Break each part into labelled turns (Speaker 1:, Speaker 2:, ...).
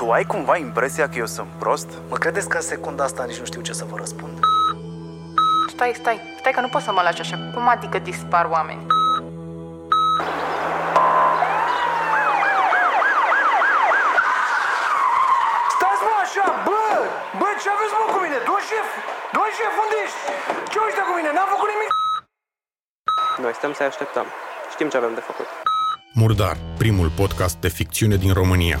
Speaker 1: Tu ai cumva impresia că eu sunt prost?
Speaker 2: Mă credeți că în secunda asta nici nu știu ce să vă răspund?
Speaker 3: Stai, stai, stai că nu poți să mă lași așa. Cum adică dispar oameni?
Speaker 4: Stați mă așa, bă! Bă, ce aveți mă cu mine? Domn șef! Domn șef, unde ești? Ce uite cu mine? N-am făcut nimic!
Speaker 5: Noi stăm să așteptăm. Știm ce avem de făcut.
Speaker 6: Murdar, primul podcast de ficțiune din România.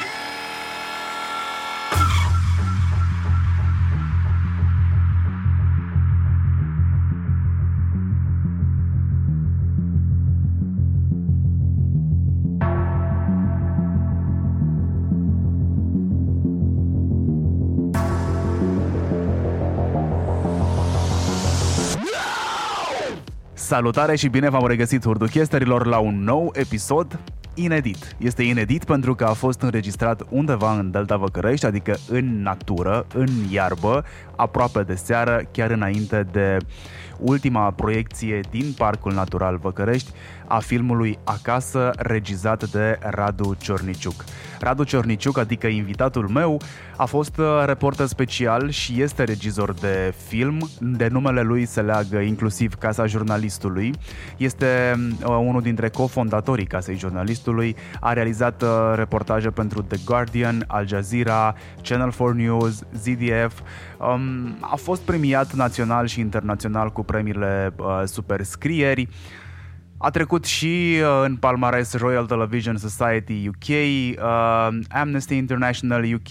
Speaker 1: Salutare și bine v-am regăsit hurduchesterilor la un nou episod inedit. Este inedit pentru că a fost înregistrat undeva în Delta Văcărești, adică în natură, în iarbă, aproape de seară, chiar înainte de ultima proiecție din Parcul Natural Văcărești a filmului Acasă, regizat de Radu Ciorniciuc. Radu Ciorniciuc, adică invitatul meu, a fost uh, reporter special și este regizor de film. De numele lui se leagă inclusiv Casa Jurnalistului. Este uh, unul dintre cofondatorii Casei Jurnalistului. A realizat uh, reportaje pentru The Guardian, Al Jazeera, Channel 4 News, ZDF. Um, a fost premiat național și internațional cu premiile uh, Superscrieri. A trecut și uh, în palmares Royal Television Society UK, uh, Amnesty International UK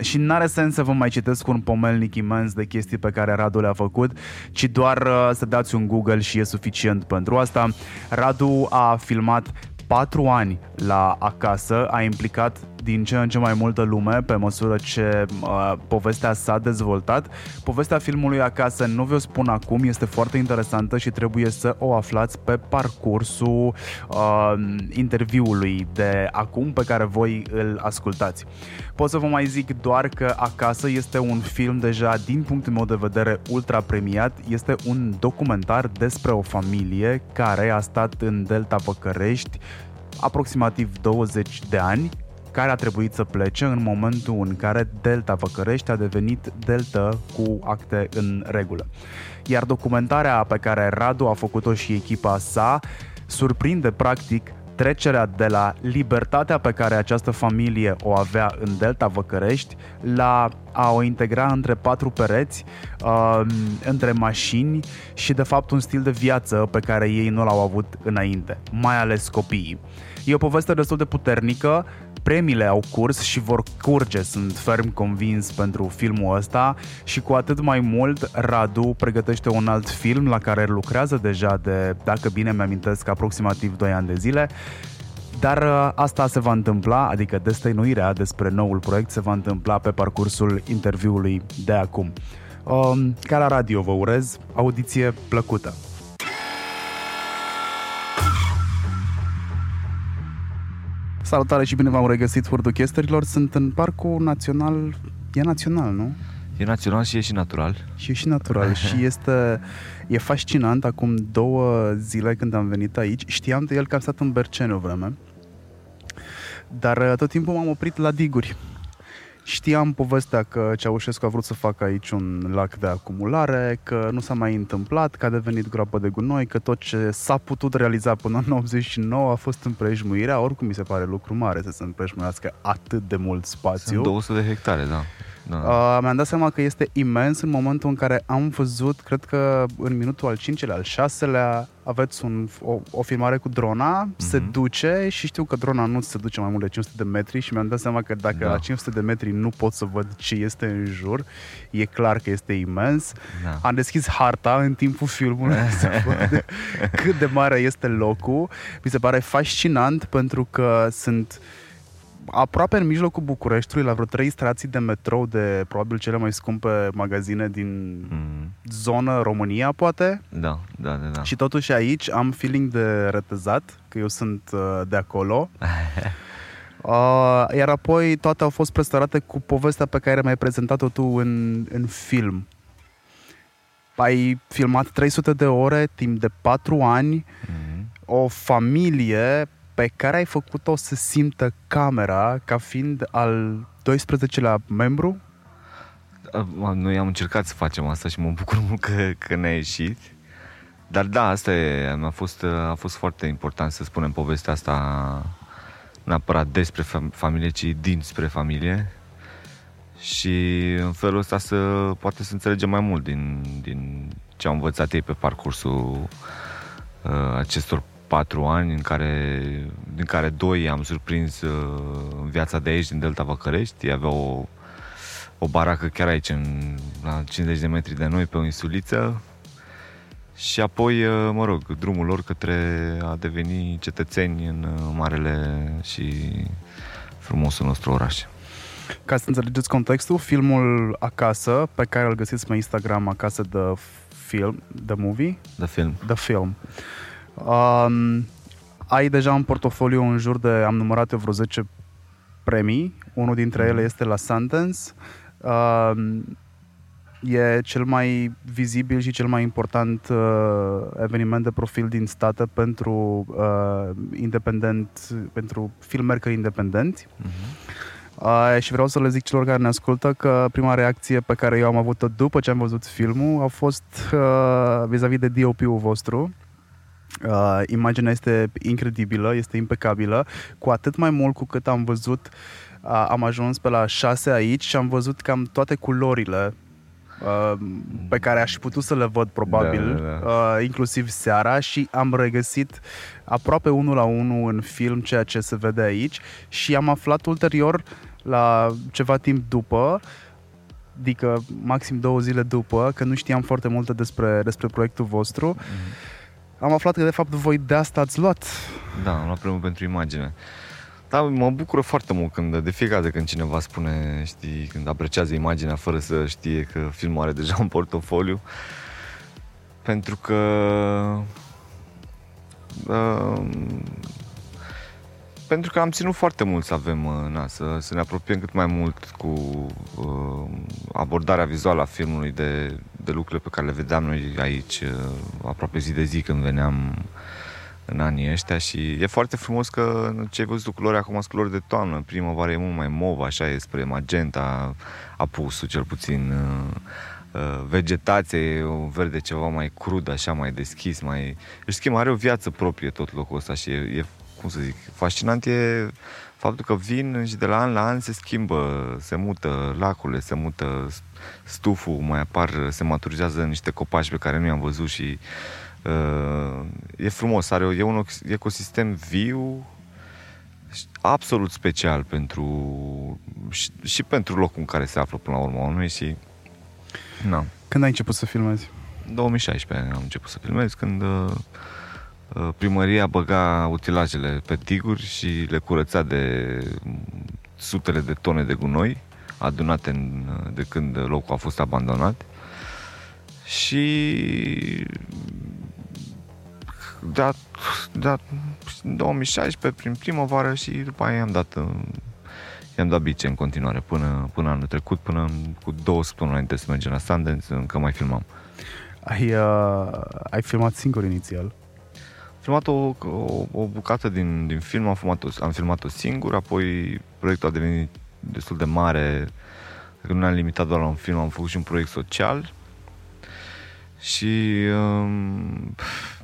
Speaker 1: și n-are sens să vă mai citesc un pomelnic imens de chestii pe care Radu le-a făcut, ci doar uh, să dați un Google și e suficient pentru asta. Radu a filmat patru ani la acasă, a implicat din ce în ce mai multă lume pe măsură ce uh, povestea s-a dezvoltat. Povestea filmului acasă nu vi-o spun acum, este foarte interesantă și trebuie să o aflați pe parcursul uh, interviului de acum pe care voi îl ascultați. Pot să vă mai zic doar că Acasă este un film deja din punctul meu de vedere ultra premiat. Este un documentar despre o familie care a stat în Delta Văcărești aproximativ 20 de ani care a trebuit să plece în momentul în care Delta Văcărești a devenit Delta cu acte în regulă. Iar documentarea pe care Radu a făcut-o și echipa sa surprinde practic trecerea de la libertatea pe care această familie o avea în Delta Văcărești la a o integra între patru pereți, uh, între mașini și de fapt un stil de viață pe care ei nu l-au avut înainte, mai ales copiii. E o poveste destul de puternică, premiile au curs și vor curge, sunt ferm convins pentru filmul ăsta și cu atât mai mult Radu pregătește un alt film la care lucrează deja de, dacă bine mi-amintesc, aproximativ 2 ani de zile dar uh, asta se va întâmpla, adică destăinuirea despre noul proiect se va întâmpla pe parcursul interviului de acum. Um, ca la radio vă urez audiție plăcută. Salutare și bine v-am regăsit furduchesterilor. Sunt în Parcul Național, e național, nu?
Speaker 7: E național și e și natural.
Speaker 1: Și e și natural și este, e fascinant. Acum două zile când am venit aici, știam de el că am stat în Berceni o vreme, dar uh, tot timpul m-am oprit la diguri. Știam povestea că Ceaușescu a vrut să facă aici un lac de acumulare, că nu s-a mai întâmplat, că a devenit groapă de gunoi, că tot ce s-a putut realiza până în 89 a fost împrejmuirea. Oricum mi se pare lucru mare să se împrejmuiască atât de mult spațiu.
Speaker 7: Sunt 200 de hectare, da. Da.
Speaker 1: Uh, mi-am dat seama că este imens în momentul în care am văzut, cred că în minutul al cincelea, al șaselea, aveți un, o, o filmare cu drona, mm-hmm. se duce și știu că drona nu se duce mai mult de 500 de metri și mi-am dat seama că dacă da. la 500 de metri nu pot să văd ce este în jur, e clar că este imens. Da. Am deschis harta în timpul filmului să văd cât de mare este locul. Mi se pare fascinant pentru că sunt aproape în mijlocul Bucureștiului, la vreo trei stații de metrou de probabil cele mai scumpe magazine din mm. zonă România, poate.
Speaker 7: Da, da, da, da.
Speaker 1: Și totuși aici am feeling de retezat, că eu sunt uh, de acolo. uh, iar apoi toate au fost presărate cu povestea pe care mi-ai prezentat-o tu în, în film. ai filmat 300 de ore timp de 4 ani,
Speaker 7: Mhm.
Speaker 1: o familie pe care ai făcut-o să simtă camera ca fiind al 12-lea membru?
Speaker 7: Uh, Noi am încercat să facem asta și mă bucur mult că, că ne-a ieșit. Dar da, asta e, a fost, a fost foarte important să spunem povestea asta neapărat despre fam- familie, ci dinspre familie. Și în felul ăsta să poate să înțelegem mai mult din, din ce au învățat ei pe parcursul uh, acestor patru ani în care, din care doi am surprins uh, în viața de aici, din Delta Văcărești. Ei aveau o, o baracă chiar aici, în, la 50 de metri de noi, pe o insuliță. Și apoi, uh, mă rog, drumul lor către a deveni cetățeni în uh, marele și frumosul nostru oraș.
Speaker 1: Ca să înțelegeți contextul, filmul Acasă, pe care îl găsiți pe Instagram, Acasă de Film, The Movie,
Speaker 7: De film.
Speaker 1: The Film. Um, ai deja în portofoliu în jur de, am numărat eu vreo 10 premii, unul dintre ele este la Sundance. Um, e cel mai vizibil și cel mai important uh, eveniment de profil din stată pentru uh, independent, pentru filmmakeri independenți. Uh, și vreau să le zic celor care ne ascultă că prima reacție pe care eu am avut-o după ce am văzut filmul a fost uh, vis-a-vis de DOP-ul vostru. Uh, imaginea este incredibilă, este impecabilă, cu atât mai mult cu cât am văzut, uh, am ajuns pe la 6 aici și am văzut cam toate culorile uh, pe care aș fi putut să le văd probabil,
Speaker 7: Da, da, da.
Speaker 1: Uh, inclusiv seara și am regăsit aproape unul la unul în film ceea ce se vede aici și am aflat ulterior la ceva timp după adică maxim două zile după, că nu știam foarte multe despre, despre proiectul vostru, am aflat că de fapt voi de asta ați luat.
Speaker 7: Da, am luat premiul pentru imagine. Da, mă bucură foarte mult când de fiecare dată când cineva spune, știi, când apreciază imaginea fără să știe că filmul are deja un portofoliu. Pentru că uh, pentru că am ținut foarte mult să avem, uh, na, să, să ne apropiem cât mai mult cu uh, abordarea vizuală a filmului de, de lucrurile pe care le vedeam noi aici, uh, aproape zi de zi când veneam în anii ăștia. Și e foarte frumos că ce ai văzut cu culori acum sunt culori de toamnă, primăvară e mult mai mov, așa e spre magenta, apusul cel puțin, uh, uh, vegetație e un verde ceva mai crud, așa mai deschis, mai... Își schimbă, are o viață proprie tot locul ăsta și e, e cum să zic, fascinant e faptul că vin și de la an la an se schimbă, se mută lacurile, se mută stuful, mai apar, se maturizează niște copaci pe care nu i-am văzut și uh, e frumos, are, o- e un ecosistem viu și absolut special pentru și, și pentru locul în care se află până la urmă urmei și na,
Speaker 1: Când ai început să filmezi?
Speaker 7: în 2016 am început să filmez când uh, uh, primăria băga utilajele pe tiguri și le curăța de sutele de tone de gunoi adunate în, de când locul a fost abandonat și da, da, în 2016 prin primăvară și după aia i-am dat uh, i-am dat bice în continuare până, până anul trecut, până în- cu două săptămâni înainte să mergem la Sundance, încă mai filmam.
Speaker 1: Ai, uh, ai filmat singur inițial.
Speaker 7: Am filmat o, o, o bucată din, din film, am filmat-o, am filmat-o singur, apoi proiectul a devenit destul de mare, că nu ne-am limitat doar la un film, am făcut și un proiect social și um,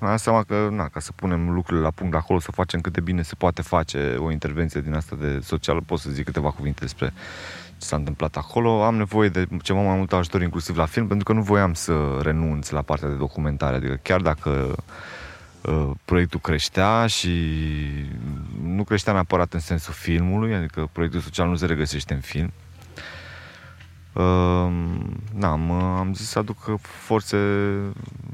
Speaker 7: mi-am dat seama că, na, ca să punem lucrurile la punct de acolo, să facem cât de bine se poate face o intervenție din asta de socială, pot să zic câteva cuvinte despre ce s-a întâmplat acolo. Am nevoie de ceva mai mult ajutor inclusiv la film, pentru că nu voiam să renunț la partea de documentare, adică chiar dacă uh, proiectul creștea și nu creștea neapărat în sensul filmului, adică proiectul social nu se regăsește în film. Uh, na, am, am zis să aduc forțe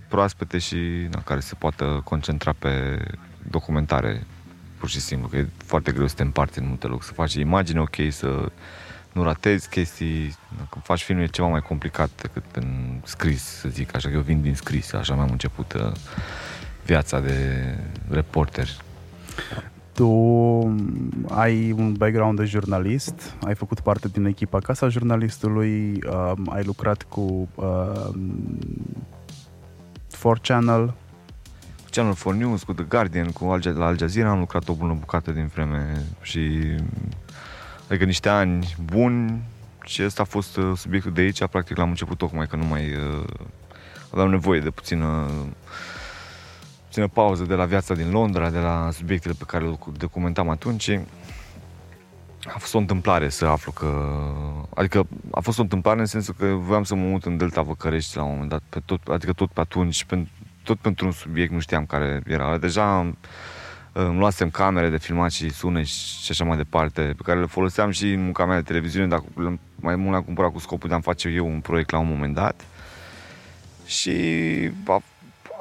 Speaker 7: proaspete și na, care se poată concentra pe documentare pur și simplu, că e foarte greu să te împarți în multe locuri, să faci imagine ok, să nu ratezi chestii, când faci film e ceva mai complicat decât în scris, să zic așa, că eu vin din scris, așa mi-am început uh, viața de reporter.
Speaker 1: Tu ai un background de jurnalist, ai făcut parte din echipa Casa Jurnalistului, um, ai lucrat cu um, 4 Channel.
Speaker 7: Channel 4 News, cu The Guardian, cu Al, la Al Jazeera am lucrat o bună bucată din vreme și adică niște ani buni și ăsta a fost uh, subiectul de aici, practic l-am început tocmai că nu mai uh, aveam nevoie de puțină puțină pauză de la viața din Londra, de la subiectele pe care le documentam atunci. A fost o întâmplare să aflu că... Adică a fost o întâmplare în sensul că voiam să mă mut în Delta Văcărești la un moment dat, pe tot, adică tot pe atunci, pe, tot pentru un subiect, nu știam care era. Deja îmi luasem camere de filmat și sune și așa mai departe, pe care le foloseam și în munca mea de televiziune, dar mai mult le-am cumpărat cu scopul de a-mi face eu un proiect la un moment dat. Și a,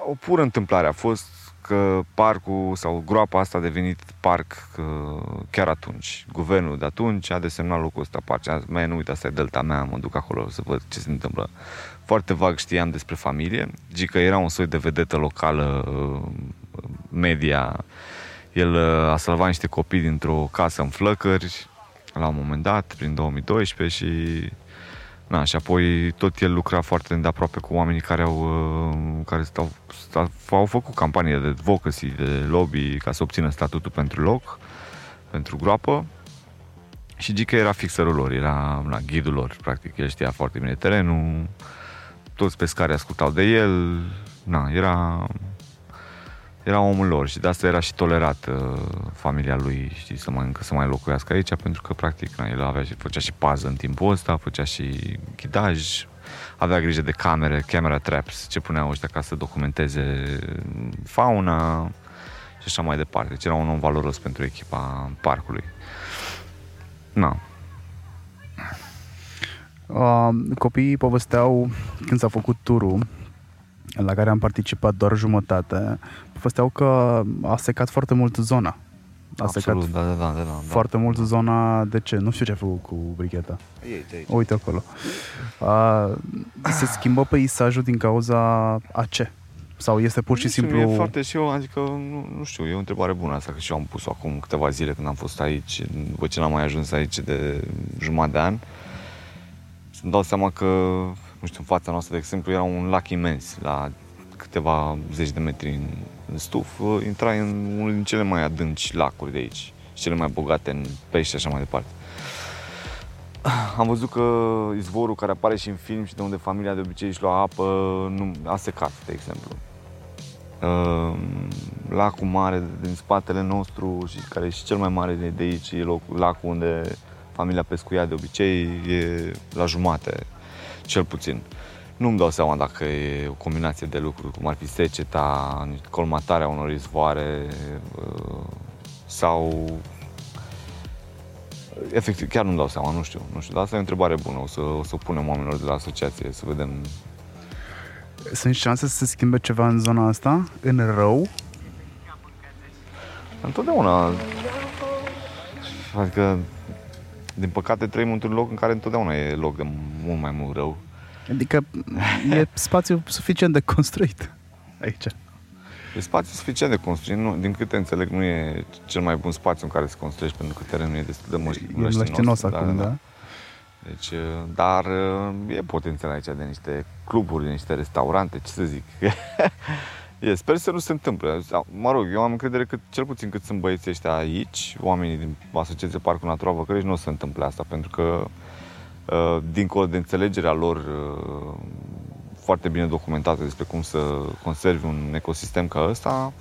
Speaker 7: o pură întâmplare a fost că parcul sau groapa asta a devenit parc chiar atunci. Guvernul de atunci a desemnat locul ăsta parc. Mai nu uite, asta e delta mea, mă duc acolo să văd ce se întâmplă. Foarte vag știam despre familie. Gică era un soi de vedetă locală media. El a salvat niște copii dintr-o casă în flăcări la un moment dat, prin 2012 și Na, și apoi tot el lucra foarte îndeaproape cu oamenii care au, uh, care stau, stau, au făcut campanie de advocacy, de lobby ca să obțină statutul pentru loc, pentru groapă. Și Gica era fixerul lor, era na, ghidul lor, practic. El știa foarte bine terenul, toți pescarii ascultau de el, na, era era omul lor și de asta era și tolerat uh, familia lui, știi, să mai, încă să mai locuiască aici, pentru că, practic, na, el avea și, făcea și pază în timpul ăsta, făcea și ghidaj, avea grijă de camere, camera traps, ce puneau ăștia ca să documenteze fauna și așa mai departe. Deci era un om valoros pentru echipa parcului. Na.
Speaker 1: Uh, copiii povesteau când s-a făcut turul la care am participat doar jumătate, povesteau că a secat foarte mult zona. A
Speaker 7: Absolut,
Speaker 1: secat
Speaker 7: da, da, da, da, da.
Speaker 1: foarte mult zona. De ce? Nu știu ce a făcut cu bricheta.
Speaker 7: Ei, aici.
Speaker 1: Uite acolo. A, se schimbă peisajul din cauza a ce? Sau este pur și
Speaker 7: Nu știu,
Speaker 1: simplu...
Speaker 7: E foarte și eu, adică, nu, nu știu, e o întrebare bună asta, că și eu am pus-o acum câteva zile când am fost aici, după ce n-am mai ajuns aici de jumătate de an. Să-mi dau seama că, nu știu, în fața noastră, de exemplu, era un lac imens, la câteva zeci de metri în, în stuf, intrai în unul din cele mai adânci lacuri de aici, cele mai bogate în pești și așa mai departe. Am văzut că izvorul care apare și în film și de unde familia de obicei își lua apă nu, a secat, de exemplu. Uh, lacul mare din spatele nostru și care e și cel mai mare de aici, e locul, lacul unde familia pescuia de obicei, e la jumate, cel puțin. Nu-mi dau seama dacă e o combinație de lucruri, cum ar fi seceta, colmatarea unor izvoare uh, sau efectiv, chiar nu-mi dau seama, nu știu, nu știu, dar asta e o întrebare bună, o să, o să o punem oamenilor de la asociație, să vedem.
Speaker 1: Sunt șanse să se schimbe ceva în zona asta? În rău?
Speaker 7: Întotdeauna, adică, din păcate trăim într-un loc în care întotdeauna e loc de mult mai mult rău.
Speaker 1: Adică e spațiu suficient de construit aici.
Speaker 7: E spațiu suficient de construit, nu, din câte înțeleg nu e cel mai bun spațiu în care să construiești pentru că terenul e destul de măș-
Speaker 1: E mlăștinos acum, da?
Speaker 7: Deci, dar e potențial aici de niște cluburi, de niște restaurante, ce să zic. e, sper să nu se întâmple. Mă rog, eu am încredere că cel puțin cât sunt băieții ăștia aici, oamenii din Asociația Parcul Natural Văcărești, nu o să se întâmple asta, pentru că dincolo de înțelegerea lor foarte bine documentată despre cum să conservi un ecosistem ca ăsta,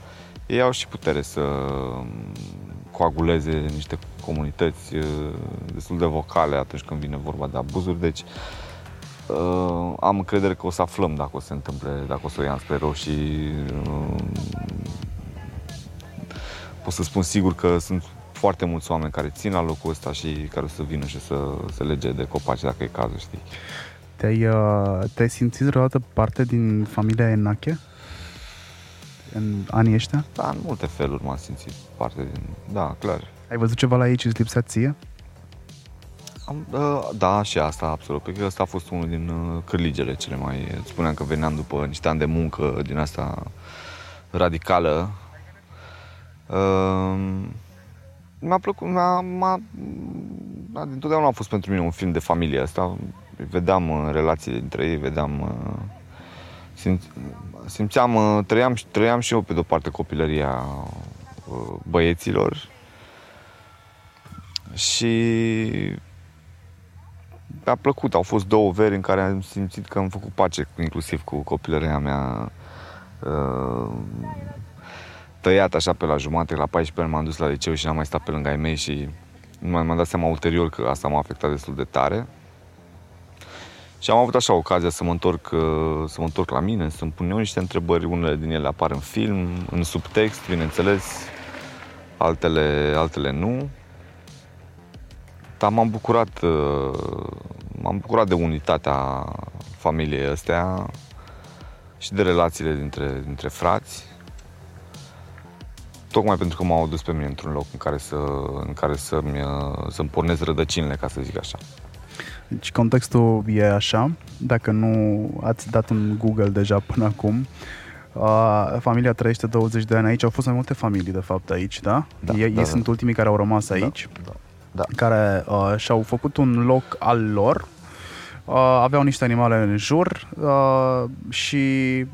Speaker 7: ei au și putere să coaguleze niște comunități destul de vocale atunci când vine vorba de abuzuri, deci am încredere că o să aflăm dacă o să se întâmple, dacă o să o ia spre rău și pot să spun sigur că sunt foarte mulți oameni care țin la locul ăsta și care o să vină și să se lege de copaci dacă e cazul, știi.
Speaker 1: Te-ai, uh, te-ai simțit vreodată parte din familia Enache? În anii ăștia?
Speaker 7: Da, în multe feluri m-am simțit parte din... Da, clar.
Speaker 1: Ai văzut ceva la ei ce îți lipsea ție?
Speaker 7: Am, uh, da, și asta, absolut. Pentru că ăsta a fost unul din uh, cârligele cele mai... Spuneam că veneam după niște ani de muncă din asta radicală. Uh, mi-a plăcut, mi-a, m-a, da, întotdeauna a fost pentru mine un film de familie asta. Vedeam uh, relațiile dintre ei, vedeam uh, simt, simțeam, uh, trăiam, trăiam și eu pe de-o parte copilăria uh, băieților și mi-a plăcut. Au fost două veri în care am simțit că am făcut pace, inclusiv cu copilăria mea uh, tăiat așa pe la jumate, la 14 ani m-am dus la liceu și n-am mai stat pe lângă ai mei și m-am dat seama ulterior că asta m-a afectat destul de tare. Și am avut așa ocazia să mă întorc, uh, să mă întorc la mine, să-mi pun eu niște întrebări, unele din ele apar în film, în subtext, bineînțeles, altele, altele nu. Dar m-am bucurat, uh, m-am bucurat de unitatea familiei astea și de relațiile dintre, dintre frați. Tocmai pentru că m-au adus pe mine într-un loc în care, să, în care să-mi, uh, să-mi pornesc rădăcinile, ca să zic așa.
Speaker 1: Deci contextul e așa, dacă nu ați dat un Google deja până acum, uh, familia trăiește 20 de ani aici, au fost mai multe familii de fapt aici, da?
Speaker 7: Da,
Speaker 1: ei,
Speaker 7: da,
Speaker 1: ei
Speaker 7: da.
Speaker 1: sunt ultimii care au rămas aici,
Speaker 7: Da, da.
Speaker 1: Care uh, și-au făcut un loc al lor, uh, aveau niște animale în jur uh, și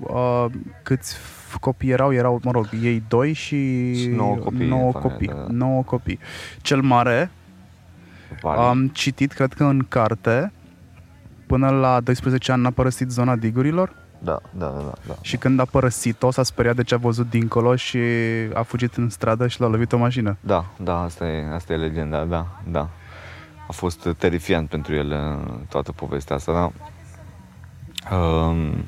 Speaker 1: uh, câți f- copii erau, erau, mă rog, ei doi și,
Speaker 7: Și nouă copii
Speaker 1: nouă
Speaker 7: în familie,
Speaker 1: copii,
Speaker 7: da, da.
Speaker 1: nouă copii. Cel mare,
Speaker 7: Vale.
Speaker 1: am citit, cred că în carte, până la 12 ani n-a părăsit zona digurilor
Speaker 7: Da, da, da, da, da.
Speaker 1: și când a părăsit-o s-a speriat de ce a văzut dincolo și a fugit în stradă și l-a lovit o mașină.
Speaker 7: Da, da, asta e, asta e legenda, da, da. A fost terifiant pentru el uh, toată povestea asta, da. Um,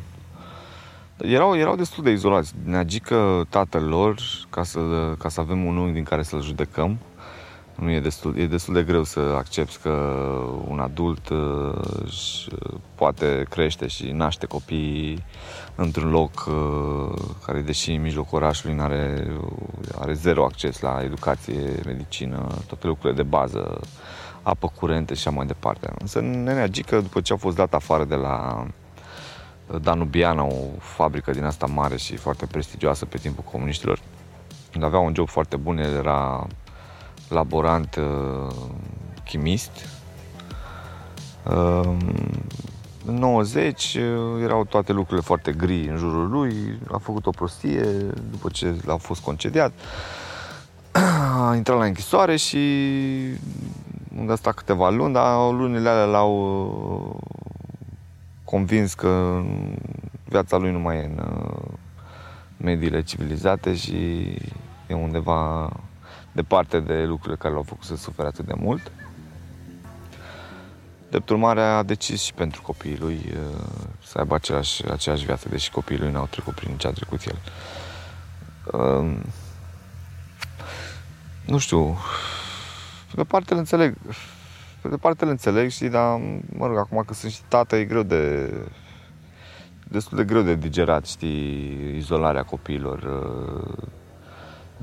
Speaker 7: erau, erau destul de izolați. Ne agică tatăl lor ca să, ca să avem un unghi din care să-l judecăm. Nu e destul, e destul de greu să accepti că un adult uh, își poate crește și naște copii într-un loc uh, care, deși în mijlocul orașului, are, are zero acces la educație, medicină, toate lucrurile de bază, apă curentă și așa mai departe. Însă nenea Gică, după ce a fost dat afară de la Danubiana, o fabrică din asta mare și foarte prestigioasă pe timpul comuniștilor, el avea un job foarte bun, el era laborant uh, chimist. Uh, în 90 uh, erau toate lucrurile foarte gri în jurul lui, a făcut o prostie după ce l-a fost concediat. A intrat la închisoare și unde a stat câteva luni, dar lunile alea l-au uh, convins că viața lui nu mai e în uh, mediile civilizate și e undeva departe de lucrurile care l-au făcut să sufere atât de mult. Drept urmare a decis și pentru copiii lui uh, să aibă același, aceeași viață, deși copiii lui n-au trecut prin ce a trecut el. Uh, nu știu, pe de parte îl înțeleg, pe de parte îl înțeleg și, dar, mă rog, acum că sunt și tată, e greu de, destul de greu de digerat, știi, izolarea copiilor, uh,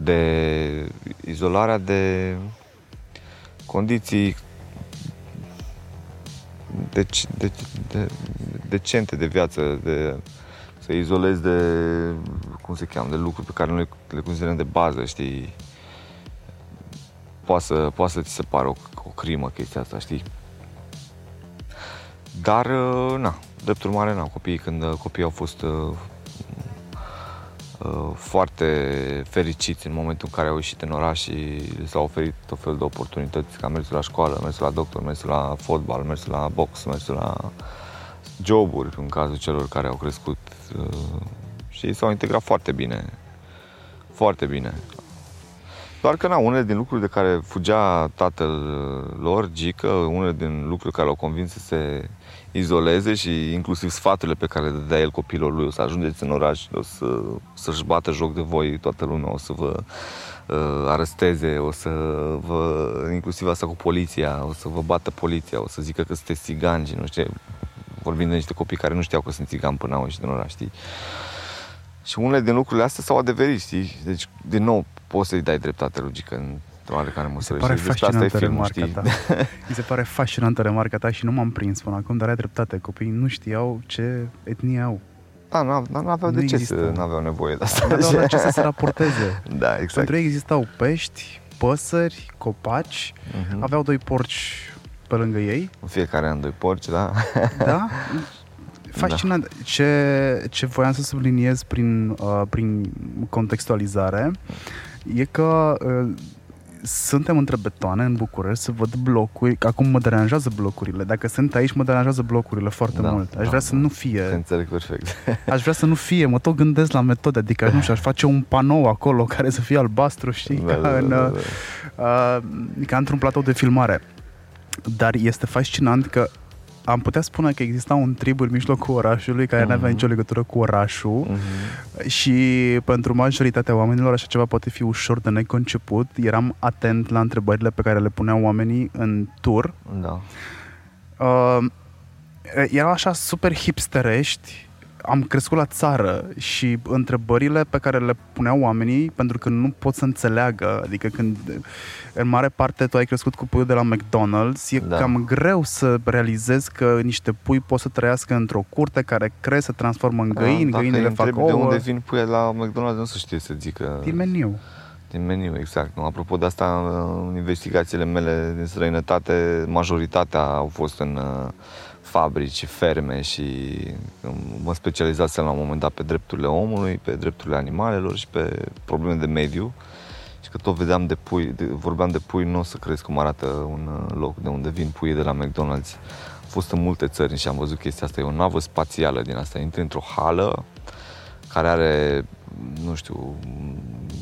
Speaker 7: de izolarea de condiții deci, de, de, decente de viață, de să izolezi de, cum se cheamă, de lucruri pe care noi le considerăm de bază, știi? Poate să, poate să ți se pară o, o crimă chestia asta, știi? Dar, uh, na, drept urmare, na, copiii, când uh, copiii au fost uh, uh, foarte fericiți în momentul în care au ieșit în oraș și li s-au oferit tot felul de oportunități, ca mersul la școală, mersul la doctor, mersul la fotbal, mersul la box, mersul la joburi, în cazul celor care au crescut uh, și s-au integrat foarte bine, foarte bine. Doar că, na, unele din lucruri de care fugea tatăl uh, lor, Gică, unele din lucruri care l-au convins să se izoleze și inclusiv sfaturile pe care le dădea el copilor lui, o să ajungeți în oraș, o să, să-și bată joc de voi toată lumea, o să vă uh, aresteze, o să vă, inclusiv asta cu poliția, o să vă bată poliția, o să zică că sunteți țigani și nu știu, vorbind de niște copii care nu știau că sunt țigani până au ieșit din oraș, știi? Și unele din lucrurile astea s-au adeverit, știi? Deci, din nou, poți să-i dai dreptate logică în oarecare
Speaker 1: Mi se
Speaker 7: măsură.
Speaker 1: pare
Speaker 7: și despre asta e
Speaker 1: fascinantă
Speaker 7: filmul,
Speaker 1: remarca
Speaker 7: știi?
Speaker 1: ta. Mi se pare fascinantă remarca ta și nu m-am prins până acum, dar ai dreptate. Copiii nu știau ce etnie au.
Speaker 7: Da, nu, nu aveau
Speaker 1: Nu
Speaker 7: de ce
Speaker 1: există.
Speaker 7: să, nu aveau nevoie de asta.
Speaker 1: Nu aveau la ce să se raporteze.
Speaker 7: Da, exact.
Speaker 1: Pentru ei existau pești, păsări, copaci,
Speaker 7: Mhm.
Speaker 1: aveau doi porci pe lângă ei,
Speaker 7: În fiecare an doi porci, da?
Speaker 1: da? fascinant. Da. Ce, ce voiam să subliniez prin, uh, prin contextualizare e că uh, suntem între betoane în București să văd blocuri, că acum mă deranjează blocurile. Dacă sunt aici, mă deranjează blocurile foarte
Speaker 7: Da,
Speaker 1: mult. Aș
Speaker 7: da,
Speaker 1: vrea să
Speaker 7: da.
Speaker 1: nu
Speaker 7: Te
Speaker 1: fie.
Speaker 7: înțeleg perfect.
Speaker 1: Aș vrea să nu fie. Mă tot gândesc la metode. Adică, nu știu, aș face un panou acolo care să fie albastru, știi?
Speaker 7: Da,
Speaker 1: ca,
Speaker 7: da,
Speaker 1: în,
Speaker 7: da, da.
Speaker 1: uh, ca într-un platou de filmare. Dar este fascinant că am putea spune că exista un trib în mijlocul orașului care nu avea
Speaker 7: Mhm.
Speaker 1: nicio legătură cu orașul
Speaker 7: Mhm.
Speaker 1: și pentru majoritatea oamenilor așa ceva poate fi ușor de neconceput. Eram atent la întrebările pe care le puneau oamenii în tur.
Speaker 7: Da.
Speaker 1: Uh, erau așa super hipsterești. Am crescut la țară și întrebările pe care le puneau oamenii, pentru că nu pot să înțeleagă, adică când în mare parte tu ai crescut cu puiul de la McDonald's, e
Speaker 7: Da.
Speaker 1: cam greu să realizezi că niște pui pot să trăiască într-o curte care cresc, se transformă în găini,
Speaker 7: Da, Dacă
Speaker 1: găinile
Speaker 7: îi
Speaker 1: fac
Speaker 7: întrebi
Speaker 1: ouă.
Speaker 7: de unde vin puia la McDonald's, nu se știe să zică.
Speaker 1: Din meniu.
Speaker 7: Din meniu, exact. Nu, Apropo de asta, în investigațiile mele din străinătate, majoritatea au fost în uh, fabrici, ferme și um, mă specializasem la un moment dat pe drepturile omului, pe drepturile animalelor și pe probleme de mediu. Și că tot vedeam de pui, de, vorbeam de pui, nu o să crezi cum arată un uh, loc de unde vin puii de la McDonald's. Am fost în multe țări și am văzut chestia asta. E o navă spațială din asta. Intri într-o hală care are, nu știu,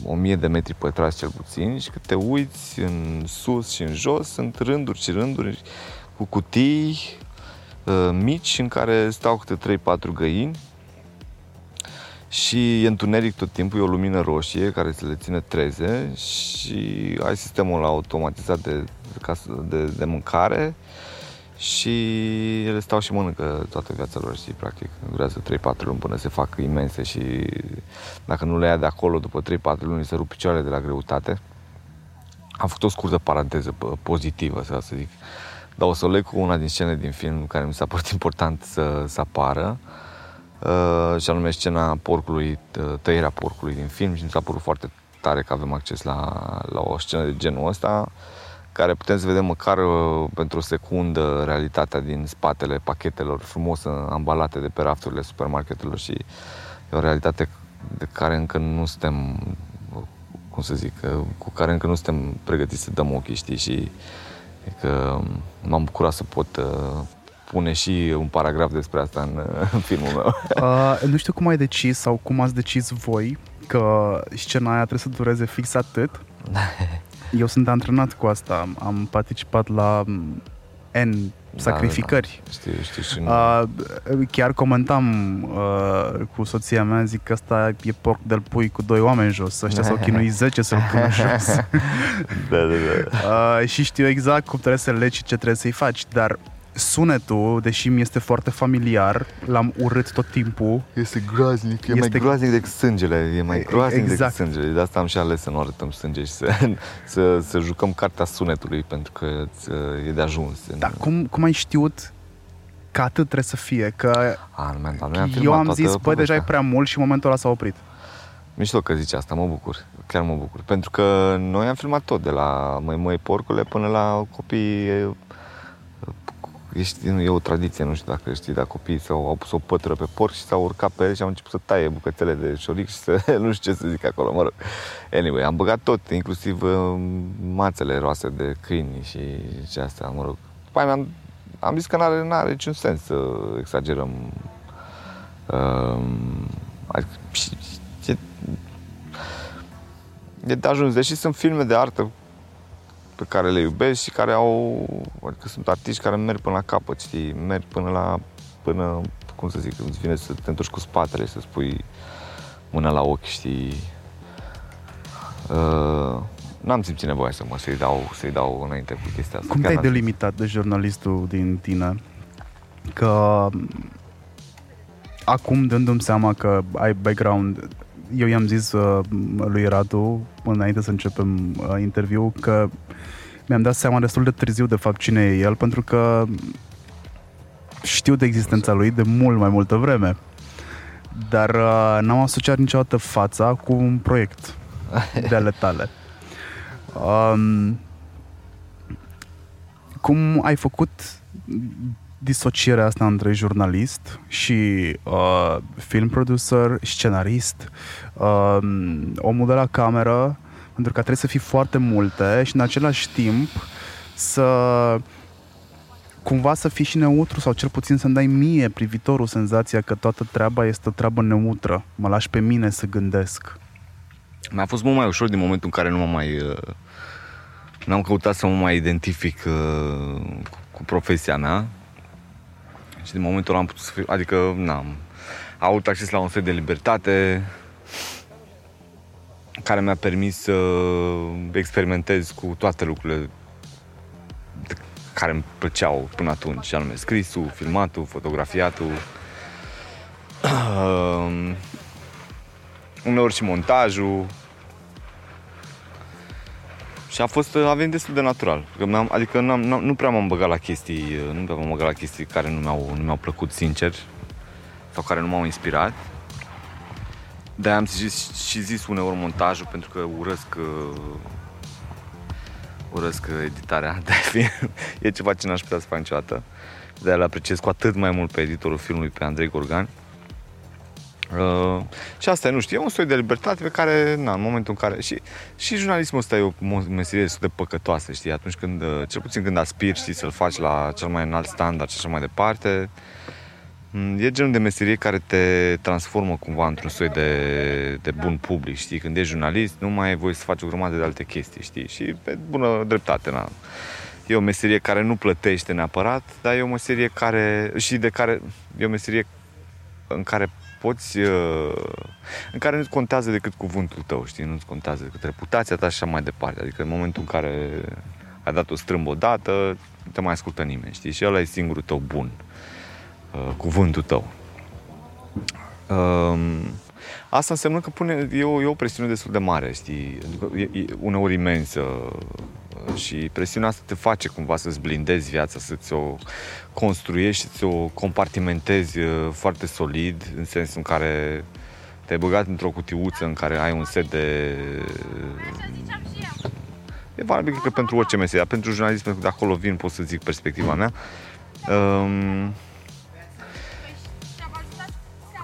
Speaker 7: o mie de metri pătrați cel puțin și că te uiți în sus și în jos, sunt rânduri și rânduri cu cutii uh, mici în care stau câte 3-4 găini și e întuneric tot timpul, e o lumină roșie care să le ține treze și ai sistemul automatizat de, de, casă, de, de mâncare și ele stau și mănâncă toată viața lor, știi, practic. Durează 3-4 luni până se fac imense și dacă nu le ia de acolo după 3-4 luni se rup picioarele de la greutate. Am făcut o scurtă paranteză pă, pozitivă, să să zic. Dar o să o leg cu una din scenele din film care mi s-a părut important să, să apară. Uh, și anume scena porcului, tă- tăierea porcului din film și mi s-a părut foarte tare că avem acces la, la o scenă de genul ăsta care putem să vedem măcar uh, pentru o secundă realitatea din spatele pachetelor frumos uh, ambalate de pe rafturile supermarketelor și e o realitate de care încă nu suntem, uh, cum să zic, uh, cu care încă nu suntem pregătiți să dăm ochii, știi, și e că m-am bucurat să pot uh, pune și un paragraf despre asta în, uh, în filmul meu.
Speaker 1: Uh, nu știu cum ai decis sau cum ați decis voi că scena aia trebuie să dureze fix atât. Eu sunt antrenat cu asta. Am- Am participat la mm, N sacrificări.
Speaker 7: Da, știu, știu și nu.
Speaker 1: Uh, chiar comentam uh, cu soția mea, zic că asta e porc del pui cu doi oameni jos. Ăștia s-au chinuit 10 să-l pună jos.
Speaker 7: da, da, da.
Speaker 1: Uh, și știu exact cum trebuie să legi și ce trebuie să-i faci, dar sunetul, deși mi este foarte familiar, l-am urât tot timpul.
Speaker 7: Este groaznic, e
Speaker 1: Este-
Speaker 7: mai groaznic decât sângele, e mai groaznic
Speaker 1: Exact.
Speaker 7: decât sângele. De asta am și ales să nu arătăm sânge și să, să, să jucăm cartea sunetului, pentru că ți- e de ajuns.
Speaker 1: Dar cum, cum ai știut că atât trebuie să fie? Că
Speaker 7: A, nu, man, dar noi am
Speaker 1: eu
Speaker 7: filmat
Speaker 1: am
Speaker 7: toată
Speaker 1: zis, bă, deja e
Speaker 7: povestea.
Speaker 1: prea mult și în momentul ăla s-a oprit.
Speaker 7: Mișto că zici asta, mă bucur. Chiar mă bucur. Pentru că noi am filmat tot, de la măi măi porcule până la copii e- Ești, nu, e o tradiție, nu știu dacă știi, dar copiii s-au au pus o pătură pe porc și s-au urcat pe el și au început să taie bucățele de șoric și să, nu știu ce să zic acolo, mă rog. Anyway, am băgat tot, inclusiv uh, mațele roase de câini și, și astea, mă rog. După aia am, am zis că n-are, n-are niciun sens să exagerăm. Uh, adică, și- e, e de ajuns, deși sunt filme de artă pe care le iubesc și care au, adică sunt artiști care merg până la capăt, știi, merg până la, până, cum să zic, îți vine să te întorci cu spatele, să spui mâna la ochi, știi. Uh, n-am simțit nevoia să mă, să-i dau, să-i dau înainte cu chestia asta.
Speaker 1: Cum
Speaker 7: Chiar
Speaker 1: te-ai
Speaker 7: n-am
Speaker 1: delimitat de jurnalistul din tine? Că acum dându-mi seama că ai background, eu i-am zis uh, lui Radu, înainte să începem uh, interviu, că mi-am dat seama destul de târziu de fapt cine e el, pentru că știu de existența lui de mult mai multă vreme. Dar uh, n-am asociat niciodată fața cu un proiect de ale tale. Um, cum ai făcut disocierea asta între jurnalist și uh, film producer, scenarist, uh, omul de la cameră, pentru că trebuie să fii foarte multe și în același timp să cumva să fii și neutru sau cel puțin să-mi dai mie, privitorul, senzația că toată treaba este o treabă neutră. Mă lași pe mine să gândesc.
Speaker 7: Mi-a fost mult mai ușor din momentul în care nu m-am mai... Uh, n-am căutat să mă mai identific uh, cu, cu profesia mea. Și din momentul ăla am putut să fiu... Adică, n-am... Am avut acces la un fel de libertate care mi-a permis să experimentez cu toate lucrurile de care îmi plăceau până atunci, și anume scrisul, filmatul, fotografiatul, uh, uneori și montajul. Și a fost, a venit destul de natural. Că n-am, adică n-am, n-am, nu prea m-am băgat la chestii, nu prea m-am băgat la chestii care nu mi-au, nu mi-au plăcut sincer sau care nu m-au inspirat. De am zis, și zis uneori montajul pentru că urăsc uh, urăsc editarea de film. e ceva ce n-aș putea să fac niciodată. De aia apreciez cu atât mai mult pe editorul filmului, pe Andrei Gorgan. Uh, și asta e, nu știu, e un soi de libertate pe care, na, în momentul în care... Și, și jurnalismul ăsta e o meserie destul de păcătoasă, știi? Atunci când, uh, cel puțin când aspiri, știi, să-l faci la cel mai înalt standard și așa mai departe, mm, E genul de meserie care te transformă cumva într-un soi de, de bun public, știi? Când ești jurnalist, nu mai ai voie să faci o grămadă de alte chestii, știi? Și pe bună dreptate, na. E o meserie care nu plătește neapărat, dar e o meserie care... și de care... E o meserie în care poți, uh, în care nu-ți contează decât cuvântul tău, știi, nu-ți contează decât reputația ta și așa mai departe. Adică în momentul în care ai dat o strâmbă odată, nu te mai ascultă nimeni, știi, și ăla e singurul tău bun, uh, cuvântul tău. Um, asta înseamnă că pune, e o, e o presiune destul de mare, știi, adică e, e uneori imensă și presiunea asta te face cumva să-ți blindezi viața, să-ți o construiești, să o compartimentezi uh, foarte solid, în sensul în care te-ai băgat într-o cutiuță în care ai un set de... E valabil că pentru orice meserie, dar pentru jurnalism, pentru că de acolo vin, pot să zic perspectiva mea. Um,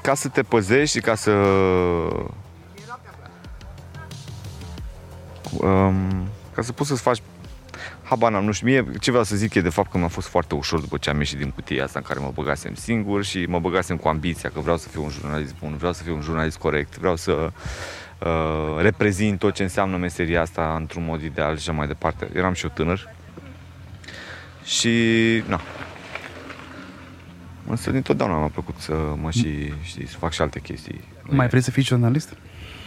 Speaker 7: ca să te păzești și ca să um, ca să poți să-ți faci habar n-am, nu știu, mie ce vreau să zic e de fapt că mi-a fost foarte ușor după ce am ieșit din cutia asta în care mă băgasem singur și mă băgasem cu ambiția că vreau să fiu un jurnalist bun, vreau să fiu un jurnalist corect, vreau să uh, reprezint tot ce înseamnă meseria asta într-un mod ideal și așa mai departe. Eram și eu tânăr și, na, Însă dintotdeauna mi-a plăcut să mă și, știi, să fac și alte chestii.
Speaker 1: Mai vrei să fii jurnalist?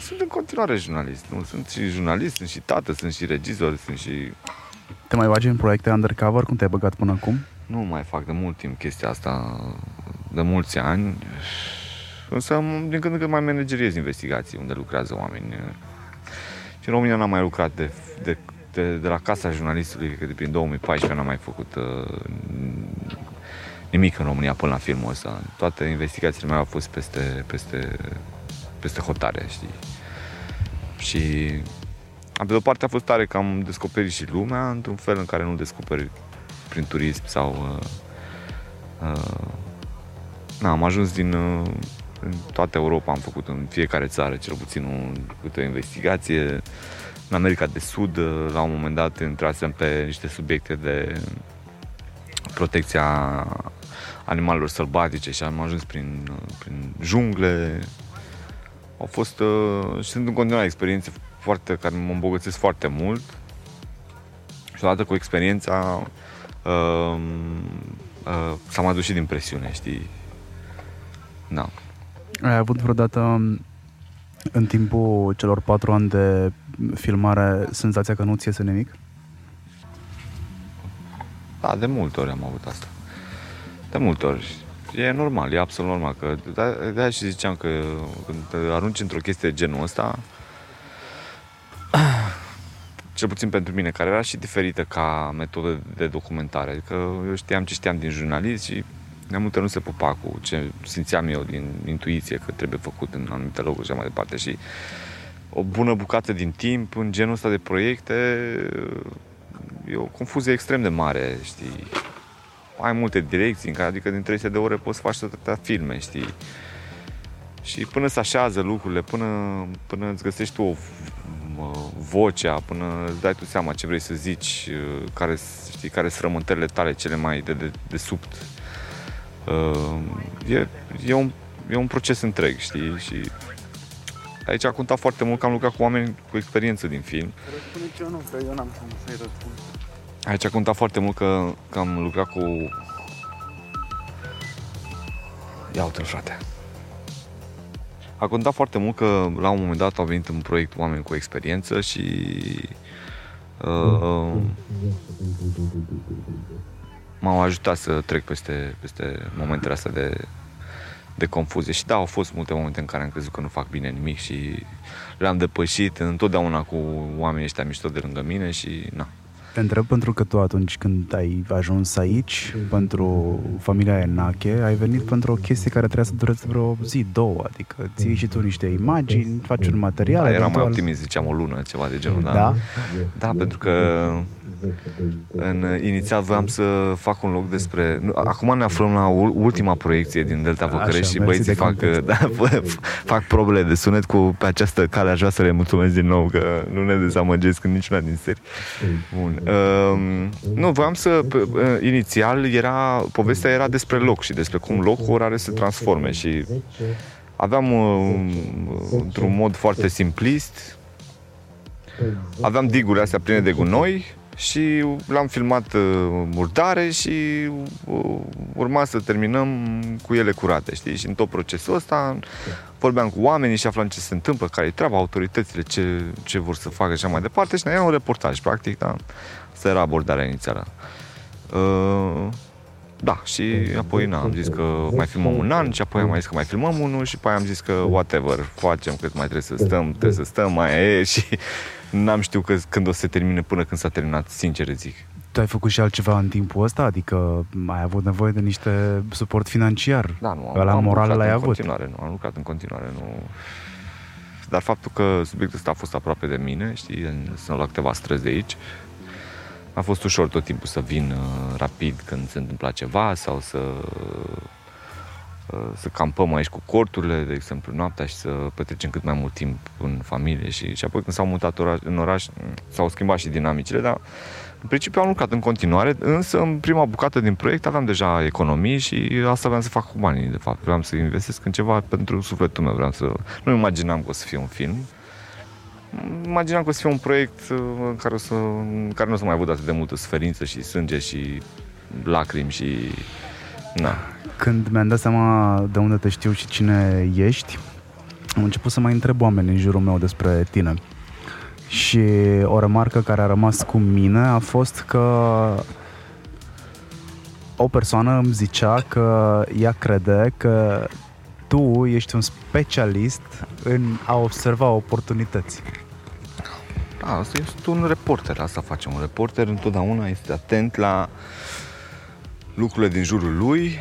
Speaker 7: Sunt în continuare jurnalist, nu? Sunt și jurnalist, sunt și tată, sunt și regizor, sunt și...
Speaker 1: Te mai bagi în proiecte undercover, cum te-ai băgat până acum?
Speaker 7: Nu mai fac de mult timp chestia asta, de mulți ani. Însă, din când în când mai manageriez investigații unde lucrează oameni. Și în România n-am mai lucrat de, de, de, de la Casa Jurnalistului, că de prin 2014 n-am mai făcut uh, nimic în România până la filmul ăsta. Toate investigațiile mele au fost peste, peste, peste hotare, știi? Și pe de o parte a fost tare că am descoperit și lumea într-un fel în care nu descoperi prin turism sau... Uh, uh, na, am ajuns din... Uh, în toată Europa am făcut în fiecare țară cel puțin un, câte o investigație. În America de Sud, uh, la un moment dat, intrasem pe niște subiecte de protecția animalelor sălbatice și am ajuns prin, uh, prin jungle, au fost uh, și sunt în continuare experiențe foarte, care mă îmbogățesc foarte mult și odată cu experiența uh, uh, s-a mai dus și din presiune, știi? Da.
Speaker 1: Ai avut vreodată um, în timpul celor patru ani de filmare senzația că nu ți iese nimic?
Speaker 7: Da, de multe ori am avut asta. De multe ori. E normal, e absolut normal. Că de, de și ziceam că când te arunci într-o chestie de genul ăsta, cel puțin pentru mine, care era și diferită ca metodă de documentare. Adică eu știam ce știam din jurnalist și de multe nu se pupa cu ce simțeam eu din intuiție că trebuie făcut în anumite locuri și mai departe. Și o bună bucată din timp în genul ăsta de proiecte e o confuzie extrem de mare, știi? Ai multe direcții, în care, adică din 300 de ore poți să faci atâtea filme, știi? Și până se așează lucrurile, până, până îți găsești tu o v- vocea, până îți dai tu seama ce vrei să zici, uh, care, știi, care sunt rământările tale cele mai de, de, de subt. Uh, e, e, un, e un proces întreg, știi? Și aici a contat foarte mult că am lucrat cu oameni cu experiență din film.
Speaker 1: eu nu, că eu n-am cum să-i răspund.
Speaker 7: Aici a contat foarte mult că, că am lucrat cu... Ia uite frate. A contat foarte mult că la un moment dat au venit în proiect oameni cu experiență și uh, m-au ajutat să trec peste, peste momentele astea de, de confuzie. Și da, au fost multe momente în care am crezut că nu fac bine nimic și le-am depășit întotdeauna cu oamenii ăștia mișto de lângă mine și na,
Speaker 1: Te întreb pentru că tu atunci când ai ajuns aici, pentru familia Enache, ai venit pentru o chestie care trebuia să dureze vreo zi, două, adică ții și tu niște imagini, faci un material,
Speaker 7: Da, eram mai
Speaker 1: eventual.
Speaker 7: optimist, ziceam o lună, ceva de genul, da.
Speaker 1: Da?
Speaker 7: Da, pentru că în, inițial voiam să fac un loc despre... Nu, acum ne aflăm la ul- ultima proiecție din Delta Văcărești
Speaker 1: Așa,
Speaker 7: și
Speaker 1: mersi
Speaker 7: băieții
Speaker 1: de
Speaker 7: fac,
Speaker 1: context.
Speaker 7: da, fac probele de sunet cu pe această cale. Aș vrea să le mulțumesc din nou că nu ne dezamăgesc în niciuna din serii. Bun. Um, nu, voiam să... p- uh, Inițial era... Povestea era despre loc și despre cum locul are să se transforme și aveam uh, într-un mod foarte simplist aveam digurile astea pline de gunoi și l-am filmat uh, murdare și uh, urma să terminăm cu ele curate, știi? Și în tot procesul ăsta vorbeam cu oamenii și aflam ce se întâmplă, care e treaba, autoritățile, ce, ce vor să facă și așa mai departe și era un reportaj, practic, da? Asta era abordarea inițială. Uh, da, și apoi na, am zis că mai filmăm un an și apoi am mai zis că mai filmăm unul și apoi am zis că whatever, facem cât mai trebuie să stăm, trebuie să stăm, mai e și n-am știut că, când o să se termine până când s-a terminat, sincer zic.
Speaker 1: Tu ai făcut și altceva în timpul ăsta? Adică ai avut nevoie de niște suport financiar?
Speaker 7: Da, nu,
Speaker 1: Ăla
Speaker 7: am
Speaker 1: moral
Speaker 7: lucrat
Speaker 1: l-ai
Speaker 7: în
Speaker 1: avut?
Speaker 7: continuare, nu, am lucrat în continuare, nu... Dar faptul că subiectul ăsta a fost aproape de mine, știi, în- sunt la câteva străzi de aici, a fost ușor tot timpul să vin uh, rapid când se întâmpla ceva sau să uh, să campăm aici cu corturile, de exemplu, noaptea și să petrecem cât mai mult timp în familie și, și apoi când s-au mutat oraș, în oraș s-au schimbat și dinamicile, dar în principiu am lucrat în continuare, însă în prima bucată din proiect aveam deja economii și asta vreau să fac cu banii, de fapt. Vreau să investesc în ceva pentru sufletul meu, vreau să... Nu imaginam că o să fie un film, imaginam că o să fie un proiect uh, în care, o să, în care nu o să mai văd atât de multă suferință și sânge și lacrimi și... Na.
Speaker 1: Când mi-am dat seama de unde te știu și cine ești, am început să mai întreb oameni în jurul meu despre tine. Și o remarcă care a rămas cu mine a fost că o persoană îmi zicea că ea crede că tu ești un specialist în a observa oportunități.
Speaker 7: Da, asta este un reporter, asta face. Un reporter întotdeauna este atent la lucrurile din jurul lui.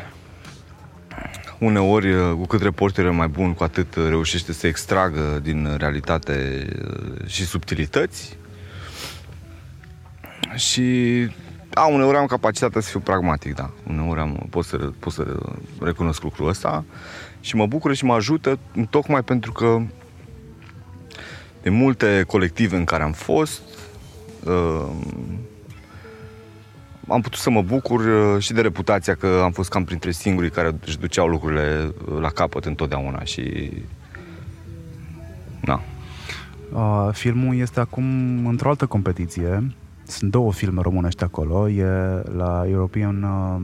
Speaker 7: Uneori, cu cât reporterul e mai bun, cu atât reușește să extragă din realitate uh, și subtilități. Și da, uneori am capacitatea să fiu pragmatic, da. Uneori am, pot, să, pot să recunosc lucrul ăsta și mă bucură și mă ajută tocmai pentru că de multe colective în care am fost, uh, am putut să mă bucur uh, și de reputația că am fost cam printre singurii care își duceau lucrurile uh, la capăt întotdeauna și... Na.
Speaker 1: Uh, filmul este acum într-o altă competiție. Sunt două filme românești acolo. E la European uh,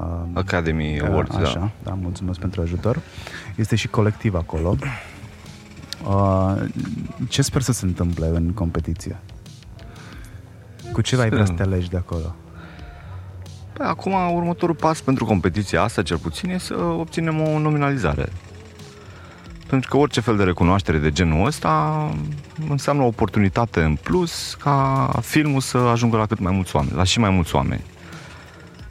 Speaker 1: uh,
Speaker 7: Academy Awards,
Speaker 1: Așa,
Speaker 7: da.
Speaker 1: da, mulțumesc pentru ajutor. Este și colectiv acolo. Uh, ce sper să se întâmple în competiție? Cu ce ai vrea să te alegi de acolo?
Speaker 7: Păi, acum, următorul pas pentru competiția asta, cel puțin, e să obținem o nominalizare. Pentru că orice fel de recunoaștere de genul ăsta înseamnă o oportunitate în plus ca filmul să ajungă la cât mai mulți oameni, la și mai mulți oameni.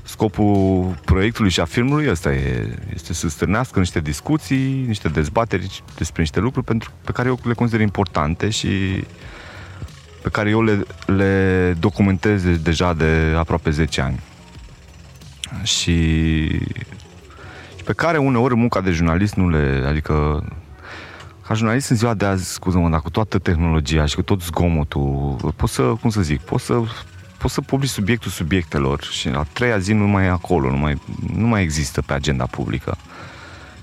Speaker 7: Scopul proiectului și a filmului ăsta e, este să stârnească niște discuții, niște dezbateri despre niște lucruri pentru, pe care eu le consider importante și pe care eu le, le documentez deja de aproape 10 ani. Și, și pe care uneori munca de jurnalist nu le, adică ca jurnalist în ziua de azi, scuză-mă, dar cu toată tehnologia și cu tot zgomotul, poți să, cum să zic, poți să poți să publici subiectul subiectelor și a treia zi nu mai e acolo, nu mai, nu mai există pe agenda publică.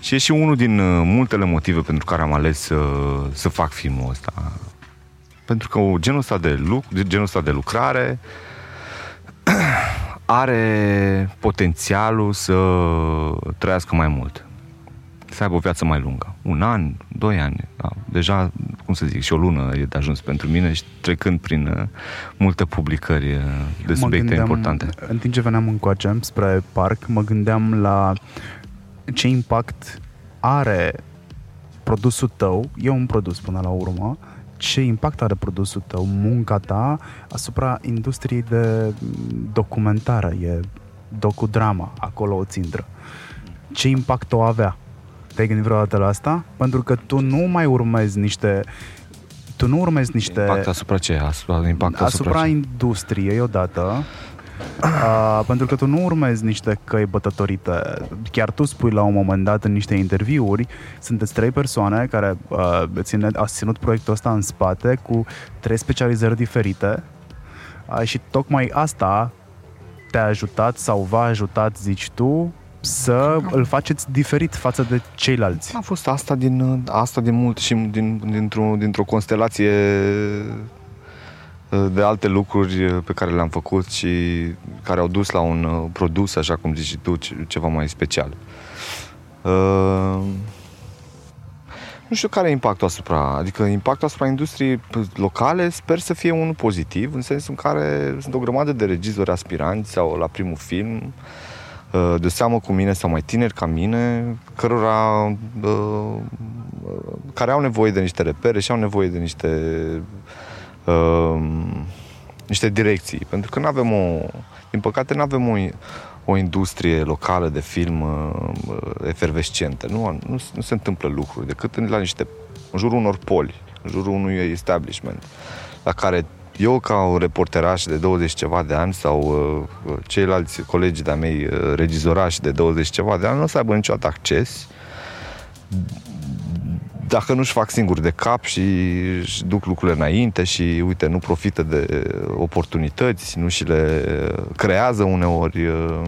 Speaker 7: Și e și unul din uh, multele motive pentru care am ales să, să fac filmul ăsta. Pentru că genul ăsta de, luc, genul ăsta de lucrare are potențialul să trăiască mai mult. Să aibă o viață mai lungă. Un an, doi ani. Da. Deja, cum să zic, și o lună e de ajuns pentru mine și trecând prin uh, multe publicări uh, de
Speaker 1: Mă
Speaker 7: subiecte
Speaker 1: gândeam,
Speaker 7: importante.
Speaker 1: În timp ce veneam încoace spre parc, mă gândeam la ce impact are produsul tău, e un produs până la urmă, ce impact are produsul tău, munca ta asupra industriei de documentară, e docudrama, acolo o țintră. Ce impact o avea? Te-ai gândit vreodată la asta? Pentru că tu nu mai urmezi niște tu nu urmezi niște
Speaker 7: Impact asupra ce? Asupra, impact asupra,
Speaker 1: asupra
Speaker 7: ce?
Speaker 1: industriei odată Uh, pentru că tu nu urmezi niște căi bătătorite. Chiar tu spui la un moment dat în niște interviuri, sunteți trei persoane care uh, ține, ați ținut proiectul ăsta în spate cu trei specializări diferite uh, și tocmai asta te-a ajutat sau v-a ajutat, zici tu, să îl faceți diferit față de ceilalți.
Speaker 7: A fost asta din, asta din mult și din, dintr-o, dintr-o constelație uh, de alte lucruri uh, pe care le-am făcut și care au dus la un uh, produs, așa cum zici și tu, ce- ceva mai special. Uh, nu știu care e impactul asupra, adică impactul asupra industriei locale sper să fie unul pozitiv, în sensul în care sunt o grămadă de regizori aspiranți sau la primul film, uh, de seamă cu mine sau mai tineri ca mine, cărora uh, care au nevoie de niște repere și au nevoie de niște uh, niște direcții, pentru că nu avem o din păcate nu avem o, o industrie locală de film uh, efervescentă. Nu, nu, nu se întâmplă lucruri decât în, la niște, în jurul unor poli, în jurul unui establishment, la care eu ca un reporteraș de 20 ceva de ani sau uh, ceilalți colegi de-a mei uh, regizorași de 20 ceva de ani nu o să aibă niciodată acces dacă nu-și fac singuri de cap și își duc lucrurile înainte și, uite, nu profită de oportunități, nu și le creează uneori. uh.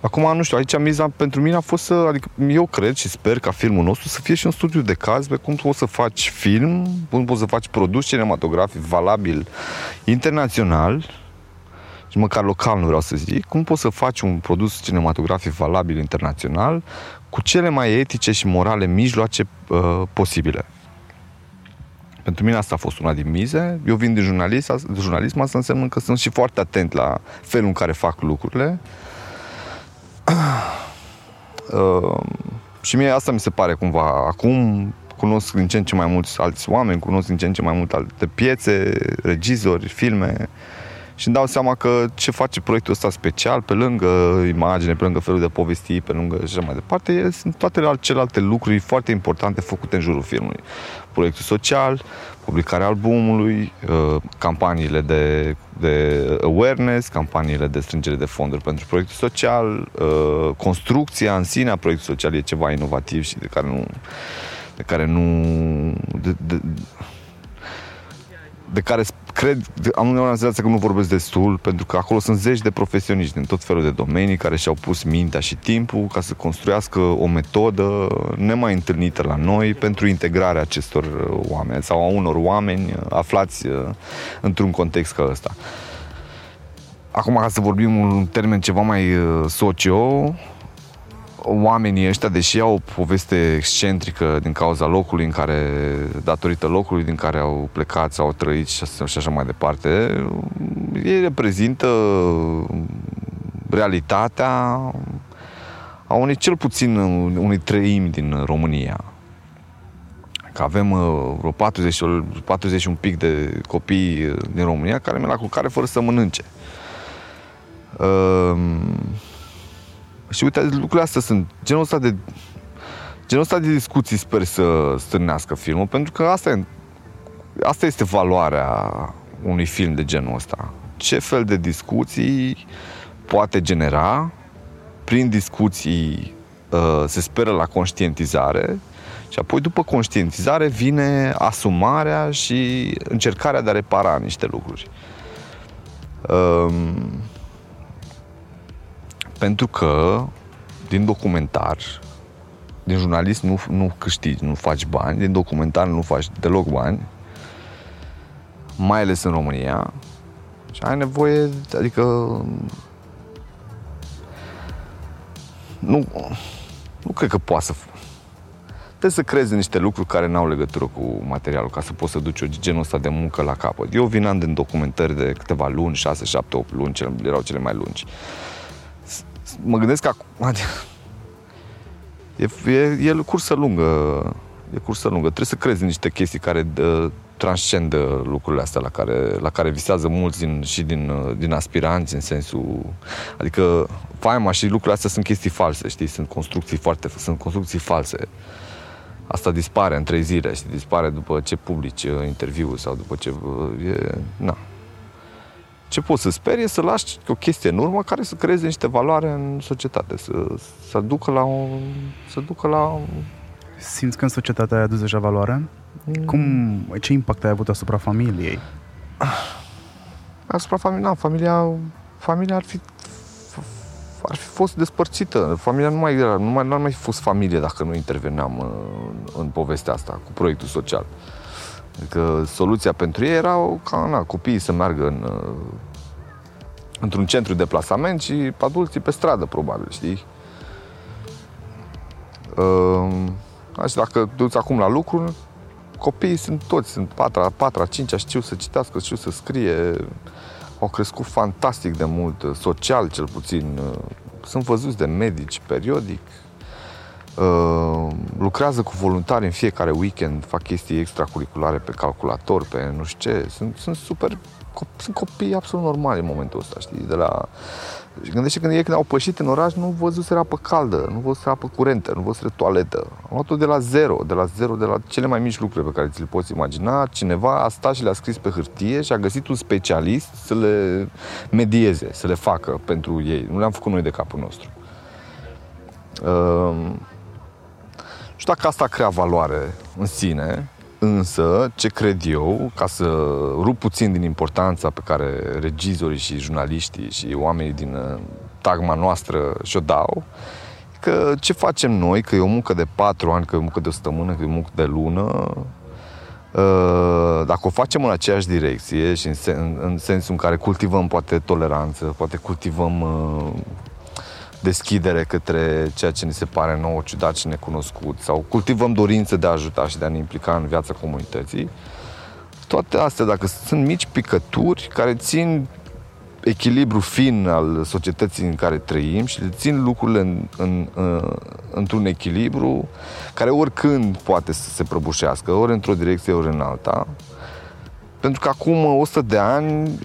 Speaker 7: Acum, nu știu, aici miza pentru mine a fost să, adică eu cred și sper ca filmul nostru să fie și un studiu de caz pe cum poți să faci film, cum poți să faci produs cinematografic valabil internațional, și măcar local nu vreau să zic, cum poți să faci un produs cinematografic valabil internațional cu cele mai etice și morale mijloace uh, posibile. Pentru mine asta a fost una din mize. Eu vin din jurnalism, de jurnalism, asta înseamnă că sunt și foarte atent la felul în care fac lucrurile. Uh, și mie asta mi se pare cumva. Acum cunosc din ce în ce mai mulți alți oameni, cunosc din ce în ce mai multe alte piețe, regizori, filme și îmi dau seama că ce face proiectul ăsta special, pe lângă imagine, pe lângă felul de povesti, pe lângă și așa mai departe, e- sunt toate celelalte lucruri foarte importante făcute în jurul filmului. Proiectul social, publicarea albumului, uh, campaniile de, de awareness, campaniile de strângere de fonduri pentru proiectul social, uh, construcția în sine a proiectului social e ceva inovativ și de care nu de care nu de, de, de care sp- cred, de- am uneori senzația că nu vorbesc destul, pentru că acolo sunt zeci de profesioniști din tot felul de domenii care și-au pus mintea și timpul ca să construiască o metodă nemai întâlnită la noi pentru integrarea acestor uh, oameni sau a unor oameni uh, aflați uh, într-un context ca ăsta. Acum, ca să vorbim un termen ceva mai uh, socio, oamenii ăștia, deși au o poveste excentrică din cauza locului în care, datorită locului din care au plecat sau au trăit și așa, și așa mai departe, ei reprezintă realitatea a unei cel puțin unei treimi din România. Că avem uh, vreo 40, 40 și un pic de copii uh, din România care merg la culcare fără să mănânce. Uh, și uite, lucrurile astea sunt genul ăsta de genul ăsta de discuții sper să stârnească filmul, pentru că asta, e, asta este valoarea unui film de genul ăsta. Ce fel de discuții poate genera prin discuții uh, se speră la conștientizare și apoi după conștientizare vine asumarea și încercarea de a repara niște lucruri. Um, pentru că din documentar, din jurnalist nu, nu câștigi, nu faci bani, din documentar nu faci deloc bani, mai ales în România, și ai nevoie, adică nu, nu cred că poate să trebuie să crezi niște lucruri care n-au legătură cu materialul ca să poți să duci o genul ăsta de muncă la capăt. Eu vin în documentări de câteva luni, 6, 7, 8 luni, cele, erau cele mai lungi. Mă gândesc că acum, e, e, e cursă lungă, e cursă lungă. Trebuie să crezi niște chestii care dă, transcendă lucrurile astea la care, la care visează mulți din, și din, din aspiranți în sensul... Adică faima și lucrurile astea sunt chestii false, știi? Sunt construcții foarte... Sunt construcții false. Asta dispare în trei zile și dispare după ce publici uh, interviul sau după ce... Uh, e, na. Ce poți să speri e să lași o chestie în urmă care să creeze niște valoare în societate, să, să ducă la o, să ducă la
Speaker 1: Simți că în societatea ai adus deja valoare? Mm. Cum, ce impact ai avut asupra familiei?
Speaker 7: Asupra familiei, na, familia, familia ar fi ar fi fost despărțită. Familia nu mai era, nu mai, nu ar mai fi fost familie dacă nu interveneam în, uh, în povestea asta cu proiectul social. Adică soluția pentru ei era ca na, copiii să meargă în, uh, într-un centru de plasament și adulții pe stradă, probabil, știi? Uh, și dacă duți acum la lucru, copiii sunt toți, sunt patra, patra, cincea, știu să citească, știu să scrie, au crescut fantastic de mult, social cel puțin. Sunt văzuți de medici periodic, uh, lucrează cu voluntari în fiecare weekend, fac chestii extracurriculare pe calculator, pe nu știu ce. Sunt, sunt super sunt copii absolut normali în momentul ăsta, știi, de la și gândește când ei când au pășit în oraș, nu văzuseră apă caldă, nu văzuseră apă curentă, nu văzuseră toaletă. Am luat-o de la zero, de la zero, de la cele mai mici lucruri pe care ți le poți imagina. Cineva a stat și le-a scris pe hârtie și a găsit un specialist să le medieze, să le facă pentru ei. Nu le-am făcut noi de capul nostru. Uh, nu știu dacă asta crea valoare în sine, Însă, ce cred eu, ca să rup puțin din importanța pe care regizorii și jurnaliștii și oamenii din uh, tagma noastră și-o dau, că ce facem noi, că e o muncă de patru ani, că e o muncă de o săptămână, că e o muncă de lună, uh, dacă o facem în aceeași direcție și în, sen, în sensul în care cultivăm poate toleranță, poate cultivăm uh, deschidere către ceea ce ni se pare nou, ciudat și necunoscut sau cultivăm dorință de a ajuta și de a ne implica în viața comunității. Toate astea, dacă sunt mici picături care țin echilibru fin al societății în care trăim și le țin lucrurile în, în, în, într-un echilibru care oricând poate să se prăbușească, ori într-o direcție, ori în alta, pentru că acum 100 de ani,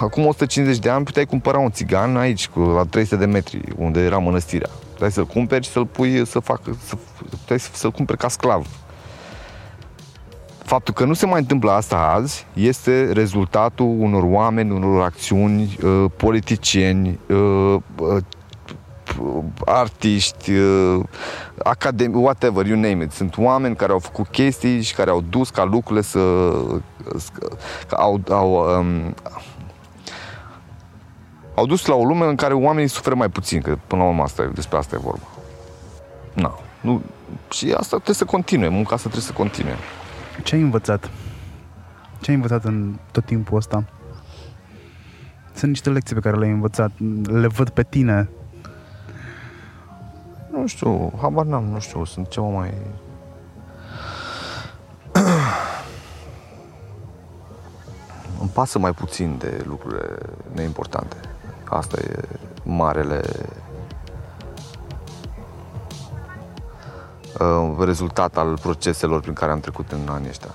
Speaker 7: acum 150 de ani puteai cumpăra un țigan aici, la 300 de metri, unde era mănăstirea. Puteai să-l cumperi și să-l pui să facă, să, puteai să-l cumperi ca sclav. Faptul că nu se mai întâmplă asta azi este rezultatul unor oameni, unor acțiuni, uh, politicieni, uh, uh, artiști, uh, academi, whatever, you name it. Sunt oameni care au făcut chestii și care au dus ca lucrurile să... au, au, um, au dus la o lume în care oamenii suferă mai puțin, că până la urmă asta e, despre asta e vorba. Na, nu, și asta trebuie să continue, munca asta trebuie să continue.
Speaker 1: Ce ai învățat? Ce ai învățat în tot timpul ăsta? Sunt niște lecții pe care le-ai învățat, le văd pe tine
Speaker 7: nu știu, habar n-am, nu știu, sunt ceva mai... Îmi pasă mai puțin de lucrurile neimportante. Asta e marele uh, rezultat al proceselor prin care am trecut în anii ăștia.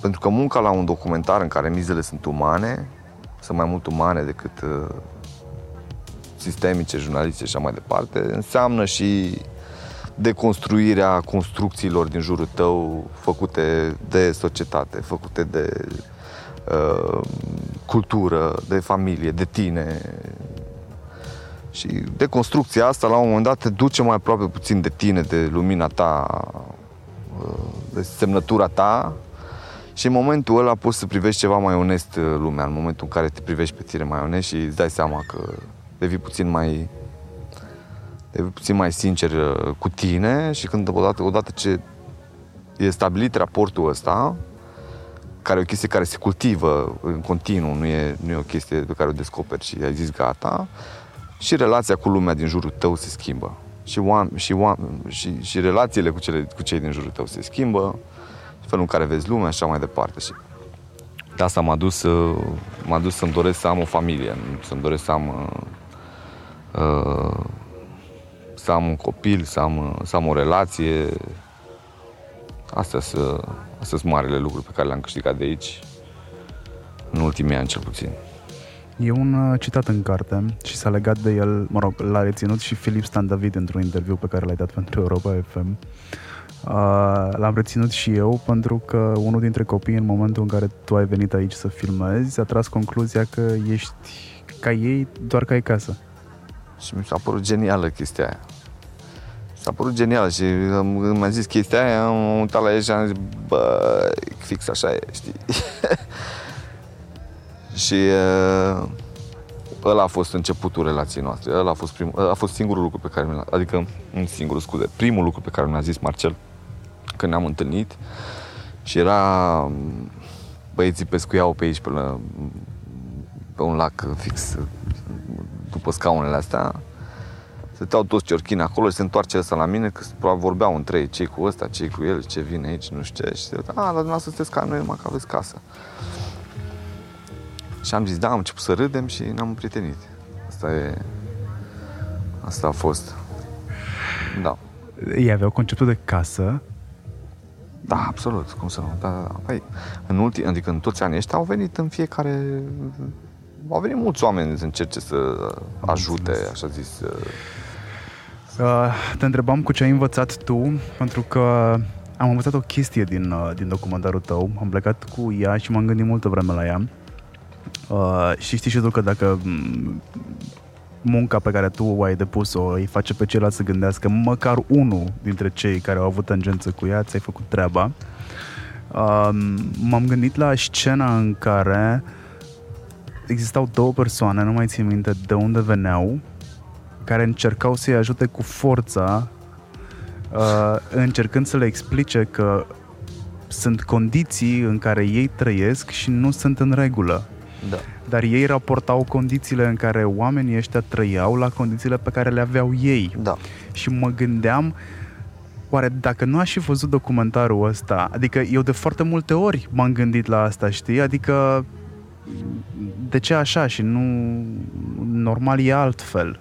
Speaker 7: Pentru că munca la un documentar în care mizele sunt umane, sunt mai mult umane decât uh, sistemice, jurnalistice și așa mai departe, înseamnă și deconstruirea construcțiilor din jurul tău făcute de societate, făcute de uh, cultură, de familie, de tine. Și deconstrucția asta, la un moment dat, te duce mai aproape puțin de tine, de lumina ta, uh, de semnătura ta și în momentul ăla poți să privești ceva mai onest uh, lumea, în momentul în care te privești pe tine mai onest și îți dai seama că devii puțin mai devii puțin mai sincer uh, cu tine și când odată, odată ce e stabilit raportul ăsta, care e o chestie care se cultivă în continuu, nu e, nu e o chestie pe care o descoperi și ai zis gata, și relația cu lumea din jurul tău se schimbă. Și, oam- și, oam- și, și relațiile cu, cele, cu cei din jurul tău se schimbă, felul în care vezi lumea și așa mai departe. Și de asta m-a dus, să- m-a dus să-mi doresc să am o familie, să-mi doresc să am, uh, uh, să am un copil, să am, uh, să am o relație. Astea sunt, astea sunt marele lucruri pe care le-am câștigat de aici, în ultimii ani cel puțin.
Speaker 1: E un uh, citat în carte și s-a legat de el, mă rog, l-a reținut și Filip Stan David într-un interviu pe care l-ai dat pentru Europa FM. Uh, l-am reținut și eu pentru că unul dintre copii în momentul în care tu ai venit aici să filmezi a tras concluzia că ești ca ei doar ca ai casă.
Speaker 7: Și mi s-a părut genială chestia aia. S-a părut genială și am- când mi-a zis chestia aia, am uitat la el și am zis, bă, fix așa e, știi? și uh, ăla a fost începutul relației noastre. Ăla a fost, prim, ăla a fost singurul lucru pe care mi l-a, adică, un singur, scuze, primul lucru pe care mi-a zis Marcel când ne-am întâlnit și era m, băieții pescuiau pe aici, pe, la, pe un lac fix după scaunele astea Stăteau toți ciorchini acolo și se întoarce ăsta la mine, că probabil vorbeau între ei, cei cu ăsta, cei cu el, ce vine aici, nu știu ce. Și se uita, a, dar dumneavoastră sunteți ca noi, numai că aveți casă. Și am zis, da, am început să râdem și ne-am prietenit. Asta e... Asta a fost. Da.
Speaker 1: Ei aveau conceptul de casă,
Speaker 7: Da, absolut, cum să nu. Da, da, da. Păi, în ultim, adică în toți anii ăștia au venit în fiecare... Au venit mulți oameni să încerce să ajute, așa zis,
Speaker 1: Uh, te întrebam cu ce ai învățat tu, pentru că am învățat o chestie din, uh, din documentarul tău. Am plecat cu ea și m-am gândit multă vreme la ea. Uh, și știi și tu că dacă mm, munca pe care tu o ai depus-o îi face pe ceilalți să gândească măcar unul dintre cei care au avut tangență cu ea, ți-ai făcut treaba. Uh, m-am gândit la scena în care existau două persoane, nu mai țin minte de unde veneau, care încercau să-i ajute cu forța, uh, încercând să le explice că sunt condiții în care ei trăiesc și nu sunt în regulă.
Speaker 7: da.
Speaker 1: Dar ei raportau condițiile în care oamenii ăștia trăiau la condițiile pe care le aveau ei.
Speaker 7: Da.
Speaker 1: Și mă gândeam, oare dacă nu aș fi văzut documentarul ăsta, adică eu de foarte multe ori m-am gândit la asta, știi? Adică de ce așa și nu normal e altfel?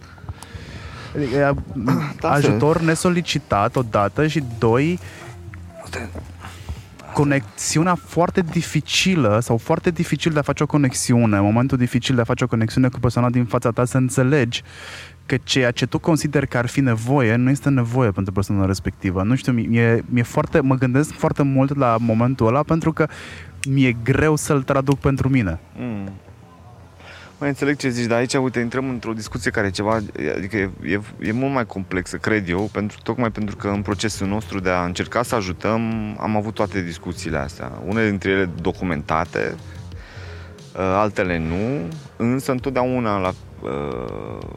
Speaker 1: Adică, e
Speaker 7: Da,
Speaker 1: ajutor nesolicitat odată și doi conexiunea foarte dificilă sau foarte dificil de a face o conexiune, momentul dificil de a face o conexiune cu persoana din fața ta să înțelegi că ceea ce tu consideri că ar fi nevoie nu este nevoie pentru persoana respectivă. Nu știu, mi-e, mi-e foarte, mă gândesc foarte mult la momentul ăla pentru că mi-e greu să-l traduc pentru mine.
Speaker 7: Mm. Mai înțeleg ce zici, dar aici, uite, intrăm într-o discuție care e ceva, adică e, e, e mult mai complexă, cred eu, pentru, tocmai pentru că în procesul nostru de a încerca să ajutăm, am avut toate discuțiile astea. Unele dintre ele documentate, uh, altele nu, însă întotdeauna la, uh,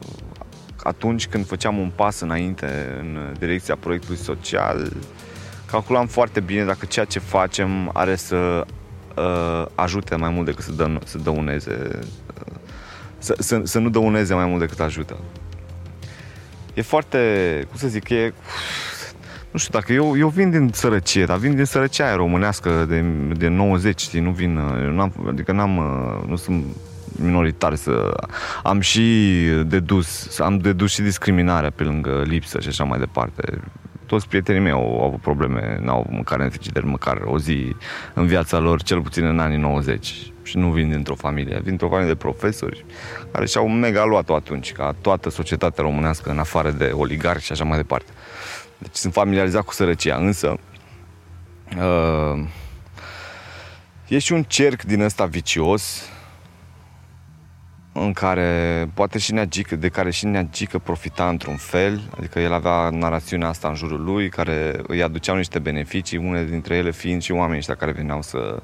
Speaker 7: atunci când făceam un pas înainte în direcția proiectului social, calculam foarte bine dacă ceea ce facem are să uh, ajute mai mult decât să, dă, să dăuneze, uh, să, să, să nu dăuneze mai mult decât ajută. E foarte, cum să zic, e, nu știu dacă eu, eu vin din sărăcie, dar vin din sărăcia aia românească de, de 90, știi, nu vin, eu n-am, adică n-am, uh, nu sunt minoritar să am și dedus, am dedus și discriminarea pe lângă lipsă și așa mai departe. Toți prietenii mei au avut probleme, n-au avut mâncare în frigider măcar o zi în viața lor, cel puțin în anii 90. Și nu vin dintr-o familie, vin dintr-o familie de profesori care și-au mega luat-o atunci, ca toată societatea românească, în afară de oligarhi și așa mai departe. Deci sunt familiarizat cu sărăcia, însă uh, E și un cerc din ăsta vicios în care poate și Neagică, de care și Neagică profita într-un fel, adică el avea narațiunea asta în jurul lui, care îi aduceau niște beneficii, unele dintre ele fiind și oamenii ăștia care veneau să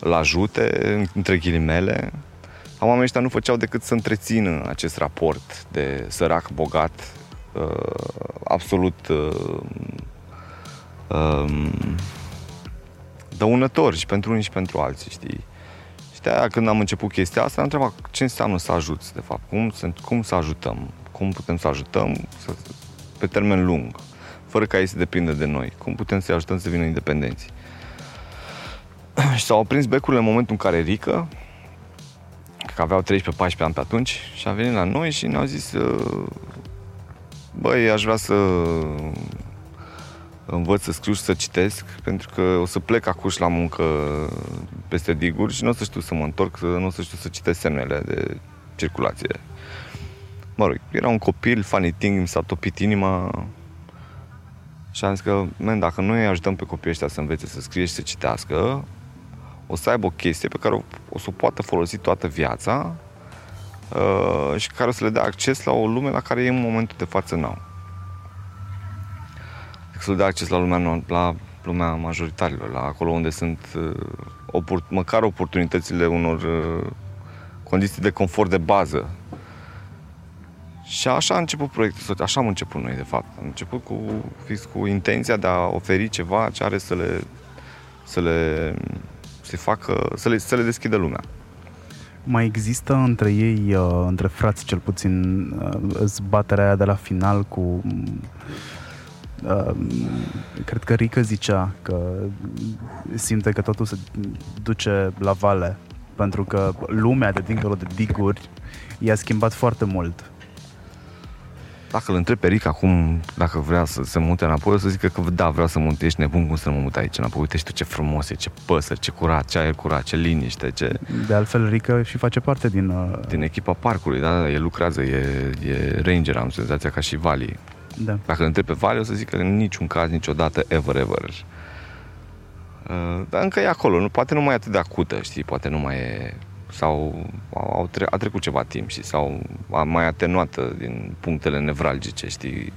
Speaker 7: îl ajute, între ghilimele. Oamenii ăștia nu făceau decât să întrețină acest raport de sărac-bogat, uh, absolut uh, uh, dăunător și pentru unii și pentru alții, știi? Și de aia când am început chestia asta, am întrebat ce înseamnă să ajuți, de fapt, cum, să, cum să ajutăm, cum putem să ajutăm să, pe termen lung, fără ca ei să depindă de noi, cum putem să-i ajutăm să vină independenți. și s-au aprins becurile în momentul în care Rică, că aveau 13-14 ani pe atunci, și a venit la noi și ne-au zis băi, aș vrea să învăț să scriu și să citesc, pentru că o să plec acum la muncă peste diguri și nu o să știu să mă întorc, nu o să știu să citesc semnele de circulație. Mă rog, era un copil, funny thing, mi s-a topit inima și am zis că, men, dacă noi ajutăm pe copiii ăștia să învețe să scrie și să citească, o să aibă o chestie pe care o, o să o poată folosi toată viața uh, și care o să le dea acces la o lume la care ei în momentul de față n-au să dea acces la lumea, la lumea majoritarilor, la acolo unde sunt uh, opor, măcar oportunitățile unor uh, condiții de confort de bază. Și așa a început proiectul, așa am început noi, de fapt. Am început cu, fix cu intenția de a oferi ceva ce are să le, să le, să facă, să le, să le deschidă lumea.
Speaker 1: Mai există între ei, uh, între frați cel puțin, zbaterea aia de la final cu Uh, cred că Rică zicea că simte că totul se duce la vale pentru că lumea de dincolo de diguri i-a schimbat foarte mult.
Speaker 7: Dacă îl întreb pe Rick acum dacă vrea să se mute înapoi, o să zică că da, vreau să mute, ești nebun cum să mă mut aici înapoi. Uite tu ce frumos e, ce păsări, ce curat, ce aer curat, ce liniște, ce...
Speaker 1: De altfel, Rică și face parte din... Uh...
Speaker 7: Din echipa parcului, da, da, el lucrează, e, e ranger, am senzația, ca și Vali. Da. Dacă îl întreb pe Vale, o să zic că în niciun caz, niciodată, ever, ever. Uh, dar încă e acolo, nu, poate nu mai e atât de acută, știi, poate nu mai e sau au tre- a trecut ceva timp, știi, sau a mai atenuată din punctele nevralgice, știi,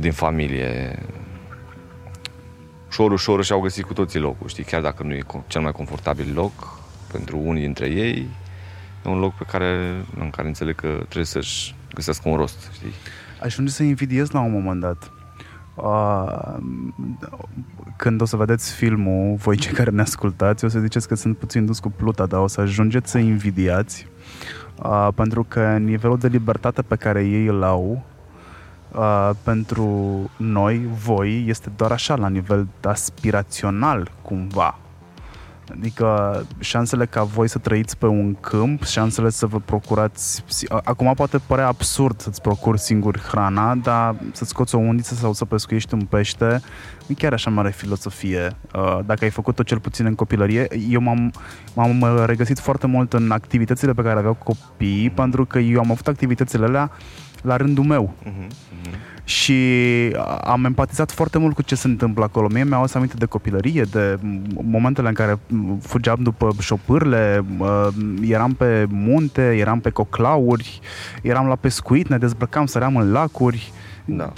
Speaker 7: din familie. Ușor, ușor și-au găsit cu toții locul, știi, chiar dacă nu e cel mai confortabil loc pentru unii dintre ei, e un loc pe care, în care înțeleg că trebuie să-și găsească un rost, știi
Speaker 1: ajunge să invidiez la un moment dat. Uh, când o să vedeți filmul, voi cei care ne ascultați, o să ziceți că sunt puțin dus cu pluta, dar o să ajungeți să invidiați uh, pentru că nivelul de libertate pe care ei îl au uh, pentru noi, voi, este doar așa, la nivel aspirațional, cumva. Adică șansele ca voi să trăiți pe un câmp, șansele să vă procurați... Acum poate părea absurd să-ți procuri singur hrana, dar să-ți scoți o undiță sau să pescuiești un pește, nu chiar așa mare filosofie. Uh, dacă ai făcut-o cel puțin în copilărie, eu m-am, m-am regăsit foarte mult în activitățile pe care aveau copiii, pentru că eu am avut activitățile alea la rândul meu. Uh-huh, uh-huh și am empatizat foarte mult cu ce se întâmplă acolo. Mie mi-au adus aminte de copilărie, de momentele în care fugeam după șopârle, eram pe munte, eram pe coclauri, eram la pescuit, ne dezbrăcam, săream în lacuri. Da.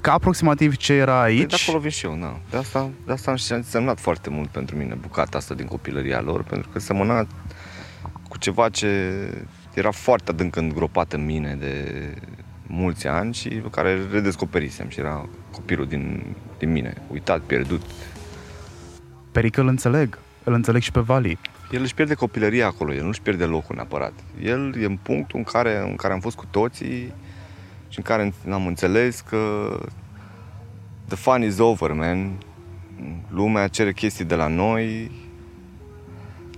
Speaker 1: Ca aproximativ ce era aici. Păi
Speaker 7: de acolo vin și eu, da. De asta, de asta am semnat foarte mult pentru mine bucata asta din copilăria lor, pentru că semăna cu ceva ce era foarte adânc îngropat în mine de mulți ani și pe care redescoperisem și era copilul din, din mine, uitat, pierdut.
Speaker 1: Perică îl înțeleg, îl înțeleg și pe Vali.
Speaker 7: El își pierde copilăria acolo, el nu își pierde locul neapărat. El e în punctul în care, în care am fost cu toții și în care am înțeles că the fun is over, man. Lumea cere chestii de la noi,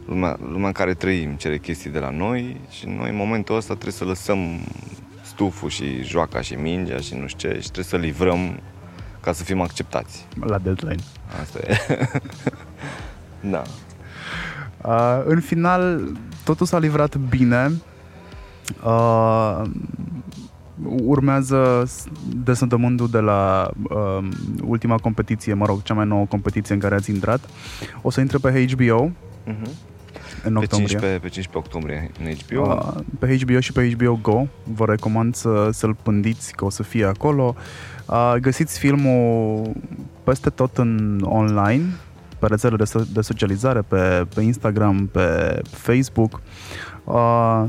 Speaker 7: lumea, lumea în care trăim cere chestii de la noi și noi în momentul ăsta trebuie să lăsăm stuful și joaca și mingea și nu știu ce și trebuie să livrăm ca să fim acceptați.
Speaker 1: La deadline.
Speaker 7: Asta e. da.
Speaker 1: Uh, în final, totul s-a livrat bine. Uh, urmează desăntământul de la uh, ultima competiție, mă rog, cea mai nouă competiție în care ați intrat. O să intre pe HBO în
Speaker 7: Pe
Speaker 1: octombrie.
Speaker 7: 15, pe 15 octombrie în HBO.
Speaker 1: Uh, pe HBO și pe HBO Go. Vă recomand să, să-l pândiți, că o să fie acolo. Uh, găsiți filmul peste tot în online, pe rețele de, so- de socializare, pe, pe Instagram, pe Facebook. Uh,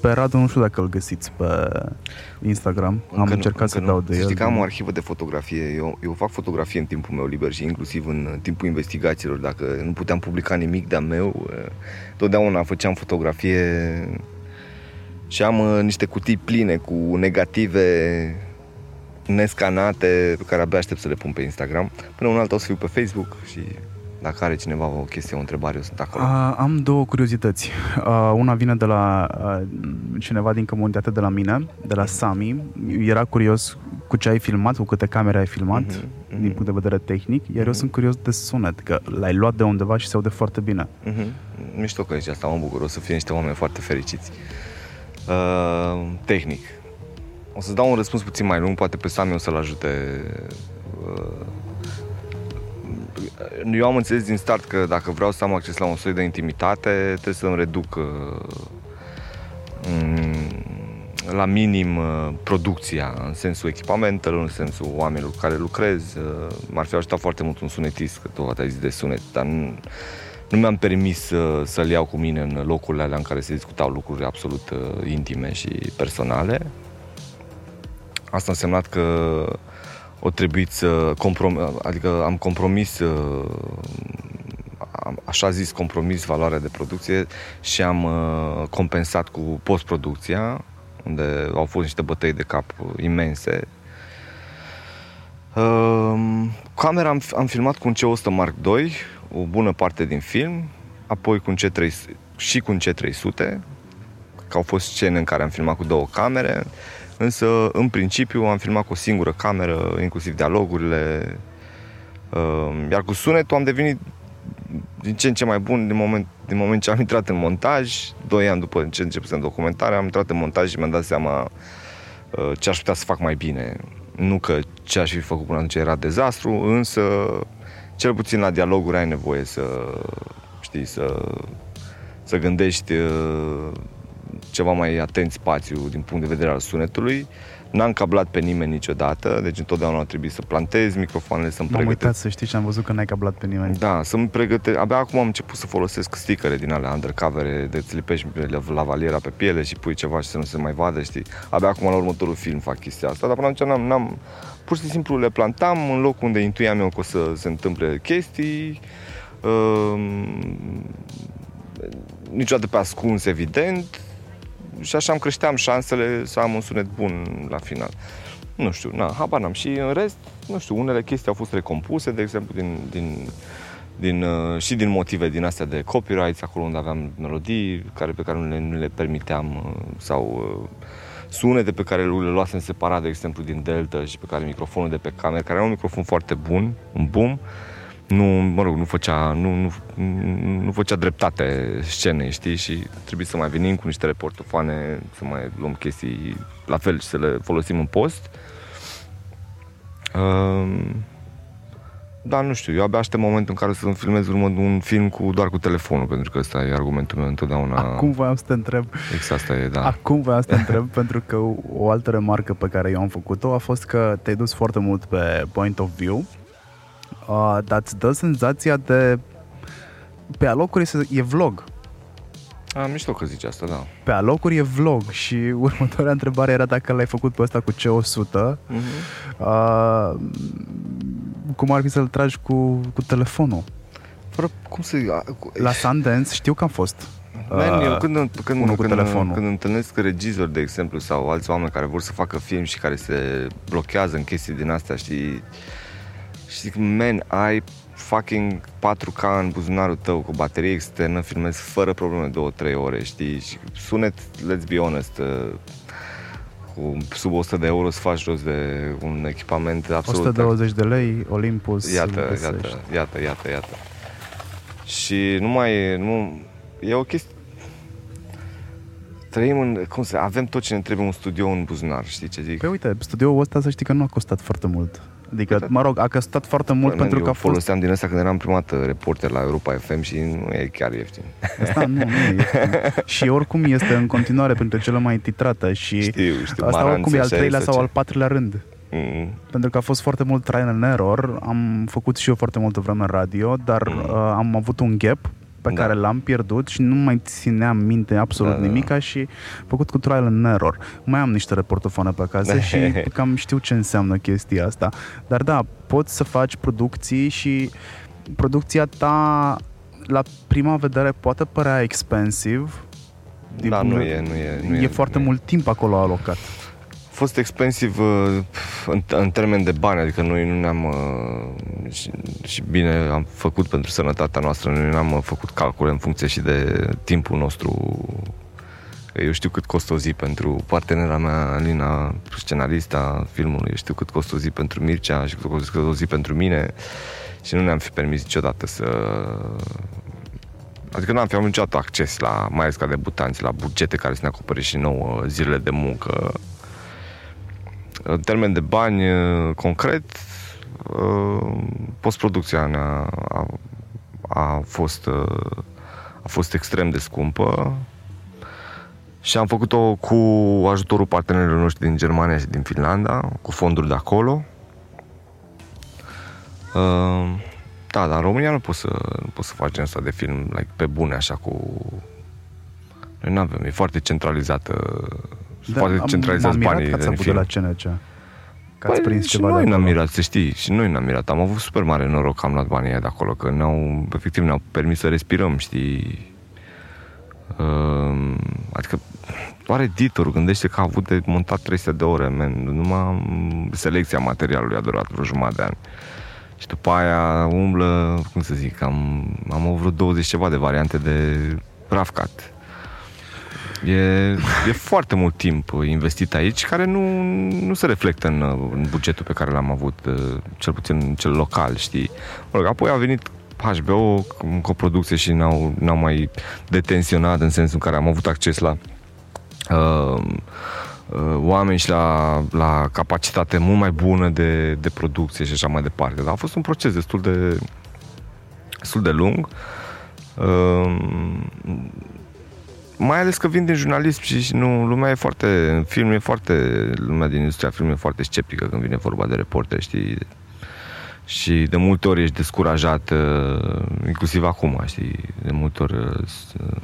Speaker 1: pe Radu nu știu dacă îl găsiți pe Instagram. Am
Speaker 7: Încă nu-
Speaker 1: încercat să
Speaker 7: încă nu.
Speaker 1: dau de
Speaker 7: Să
Speaker 1: el.
Speaker 7: Știi că am o arhivă de fotografie. Eu, eu fac fotografie în timpul meu liber și inclusiv în timpul investigațiilor. Dacă nu puteam publica nimic de-a meu, eh, totdeauna făceam fotografie și am eh, niște cutii pline cu negative nescanate pe care abia aștept să le pun pe Instagram. Până un alt o să fiu pe Facebook și dacă are cineva o chestie, o întrebare, eu sunt acolo.
Speaker 1: Uh, am două curiozități. Uh, una vine de la uh, cineva din comunitate de la mine, de la Sami. Era curios cu ce ai filmat, cu câte camere ai filmat,
Speaker 7: Mhm, mhm.
Speaker 1: din punct de vedere tehnic, iar eu sunt curios de sunet, că l-ai luat de undeva și se aude foarte bine.
Speaker 7: Mhm. Mișto că zici asta, mă bucur, o să fie niște oameni foarte fericiți. Uh, tehnic. O să-ți dau un răspuns puțin mai lung, poate pe Sami o să-l ajute. Uh, eu am înțeles din start că dacă vreau să am acces la un soi de intimitate, trebuie să-mi reduc uh, mm, la minim uh, producția, în sensul echipamentelor, în sensul oamenilor cu care lucrez. Uh, m-ar fi ajutat foarte mult un sunetist, că tot ai zis de sunet, dar nu, nu mi-am permis să, să-l iau cu mine în locurile alea în care se discutau lucruri absolut uh, intime și personale. Asta a însemnat că o trebuit să comprom- adică am compromis uh, am, așa zis compromis valoarea de producție și am uh, compensat cu postproducția unde au fost niște bătăi de cap uh, imense. Uh, camera am, am filmat cu un C100 Mark II, o bună parte din film, apoi cu un C300 și cu un C300, că au fost scene în care am filmat cu două camere, însă în principiu am filmat cu o singură cameră, inclusiv dialogurile, uh, iar cu sunetul am devenit din ce în ce mai bun din moment, din moment ce am intrat în montaj, doi ani după ce începusem documentarea, am intrat în montaj și mi-am dat seama uh, ce aș putea să fac mai bine. Nu că ce aș fi făcut până atunci era dezastru, însă cel puțin la dialoguri ai nevoie să știi, să, să gândești uh, ceva mai atent spațiu din punct de vedere al sunetului. N-am cablat pe nimeni niciodată, deci întotdeauna a trebuit să plantez microfoanele, să-mi
Speaker 1: M-am
Speaker 7: pregătesc.
Speaker 1: uitat să știi și am văzut că n-ai cablat pe nimeni.
Speaker 7: Da, să-mi pregătesc. Abia acum am început să folosesc stickere din alea undercover, de îți lipești lavaliera pe piele și pui ceva și să nu se mai vadă, știi? Abia acum la următorul film fac chestia asta, dar până atunci n-am, n-am pur și simplu le plantam în loc unde intuiam eu că o să se întâmple chestii. Um, niciodată pe ascuns, evident. Și așa îmi creșteam șansele să am un sunet bun la final. Nu știu, na, habar n-am. Și în rest, nu știu, unele chestii au fost recompuse, de exemplu, din, din, din, uh, și din motive din astea de copyrights, acolo unde aveam melodii care, pe care nu le, nu le permiteam uh, sau uh, sunete pe care le luasem separat, de exemplu, din Delta și pe care microfonul de pe cameră, care era un microfon foarte bun, un boom, nu, mă rog, nu făcea, nu, nu, nu făcea dreptate scenei, știi? Și trebuie să mai venim cu niște reportofoane, să mai luăm chestii la fel și să le folosim în post. Um, da, nu știu, eu abia aștept momentul în care să-mi filmez urmă un film cu, doar cu telefonul, pentru că ăsta e argumentul meu întotdeauna.
Speaker 1: Acum voiam să te întreb
Speaker 7: Exact asta e, da.
Speaker 1: Acum voiam să te întreb, pentru că o altă remarcă pe care eu am făcut-o a fost că te-ai dus foarte mult pe point of view, uh, dar îți dă senzația de... Pe alocuri este- e vlog.
Speaker 7: A, mișto că zici asta, da.
Speaker 1: Pe alocuri e vlog și următoarea întrebare era dacă l-ai făcut pe ăsta cu C100,
Speaker 7: Mm-hmm.
Speaker 1: uh, cum ar fi să-l tragi cu, cu telefonul.
Speaker 7: Fără cum să... a, cu-
Speaker 1: La Sundance știu că am fost.
Speaker 7: Man, eu
Speaker 1: Uh,
Speaker 7: când, când,
Speaker 1: unul cu
Speaker 7: când,
Speaker 1: telefonul.
Speaker 7: când întâlnesc regizori, de exemplu, sau alți oameni care vor să facă film și care se blochează în chestii din astea, știi, și zic, man, ai fucking 4K în buzunarul tău cu baterie externă, filmezi fără probleme 2-3 ore, știi, și sunet, let's be honest, uh, cu sub 100 de euro să faci rost de un echipament absolut
Speaker 1: 120 de lei, Olympus.
Speaker 7: Iată,
Speaker 1: îl găsești.
Speaker 7: iată, iată, iată, iată. Și nu mai e, nu, e o chestie, trăim în, cum să, avem tot ce ne trebuie un studio în buzunar, știi ce zic?
Speaker 1: Păi uite, studioul ăsta să știi că nu a costat foarte mult. Adică, mă rog, a costat foarte mult
Speaker 7: Păi,
Speaker 1: pentru
Speaker 7: eu
Speaker 1: că a fost...
Speaker 7: foloseam din asta când eram prima dată reporter la Europa FM și nu e chiar ieftin.
Speaker 1: Asta nu, nu e ieftin. Și oricum este în continuare printre cele mai titrate și
Speaker 7: Știu, știu,
Speaker 1: asta
Speaker 7: Maranț
Speaker 1: oricum e al
Speaker 7: așa
Speaker 1: treilea
Speaker 7: este
Speaker 1: sau
Speaker 7: ce-
Speaker 1: al patrulea rând.
Speaker 7: Mm.
Speaker 1: Pentru că a fost foarte mult trial and error. Am făcut și eu foarte multă vreme în radio, dar
Speaker 7: Mm.
Speaker 1: uh, am avut un gap pe
Speaker 7: Da.
Speaker 1: care l-am pierdut și nu mai țineam minte absolut
Speaker 7: Da, da.
Speaker 1: nimica și făcut cu trial and error. Mai am niște reportofone pe acasă și cam știu ce înseamnă chestia asta. Dar da, poți să faci producții și producția ta la prima vedere poate părea expensive. din
Speaker 7: Da,
Speaker 1: punct
Speaker 7: nu
Speaker 1: de-
Speaker 7: e, nu e, nu
Speaker 1: e,
Speaker 7: e,
Speaker 1: foarte
Speaker 7: nu e.
Speaker 1: mult timp acolo alocat.
Speaker 7: A fost expensiv uh, în, în termen de bani, adică noi nu ne-am uh, și, și bine am făcut pentru sănătatea noastră, noi n-am uh, făcut calcule în funcție și de timpul nostru. Eu știu cât costă o zi pentru partenera mea, Alina, scenarista filmului, eu știu cât costă o zi pentru Mircea și cât costă o zi pentru mine și nu ne-am fi permis niciodată să Adică nu am fi avut niciodată acces la, mai ales ca debutanți, la bugete care să ne acopere și nouă zilele de muncă în termen de bani uh, concret, uh, postproducția ne-a, a, a, fost, uh, a fost extrem de scumpă și am făcut-o cu ajutorul partenerilor noștri din Germania și din Finlanda, cu fonduri de acolo. Uh, Da, dar în România nu poți să, nu poți să faci genul ăsta de film like, pe bune, așa cu... Noi nu avem, e foarte centralizată sunt foarte
Speaker 1: Da, am-
Speaker 7: centralizați
Speaker 1: m-am mirat
Speaker 7: banii
Speaker 1: că ați
Speaker 7: în
Speaker 1: avut de
Speaker 7: film.
Speaker 1: la CNC. Că ați
Speaker 7: Păi,
Speaker 1: prins
Speaker 7: și
Speaker 1: ceva
Speaker 7: noi
Speaker 1: de
Speaker 7: ne-am
Speaker 1: acolo.
Speaker 7: mirat, să știi, și noi ne-am mirat. Am avut super mare noroc că am luat banii aia de acolo, că ne-au, efectiv, ne-au permis să respirăm, știi? Uh, adică, doar editorul, gândește că a avut de montat 300 de ore, man. Numai selecția materialului a durat vreo jumătate de ani. Și după aia umblă, cum să zic, am, am avut vreo 20 ceva de variante de rough cut. E, e foarte mult timp investit aici care nu, nu se reflectă în, în bugetul pe care l-am avut, uh, cel puțin cel local, știi? Mă rog, apoi a venit HBO în coproducție și n-au, n-au mai detenționat în sensul în care am avut acces la uh, uh, oameni și la, la capacitate mult mai bună de, de producție și așa mai departe. Dar a fost un proces destul de destul de lung. Uh, mai ales că vin din jurnalism și, și nu, lumea e foarte, în film e foarte, lumea din industria filmului e foarte sceptică când vine vorba de reporter, știi? Și de multe ori ești descurajat, uh, inclusiv acum, știi? De multe ori uh, s- uh,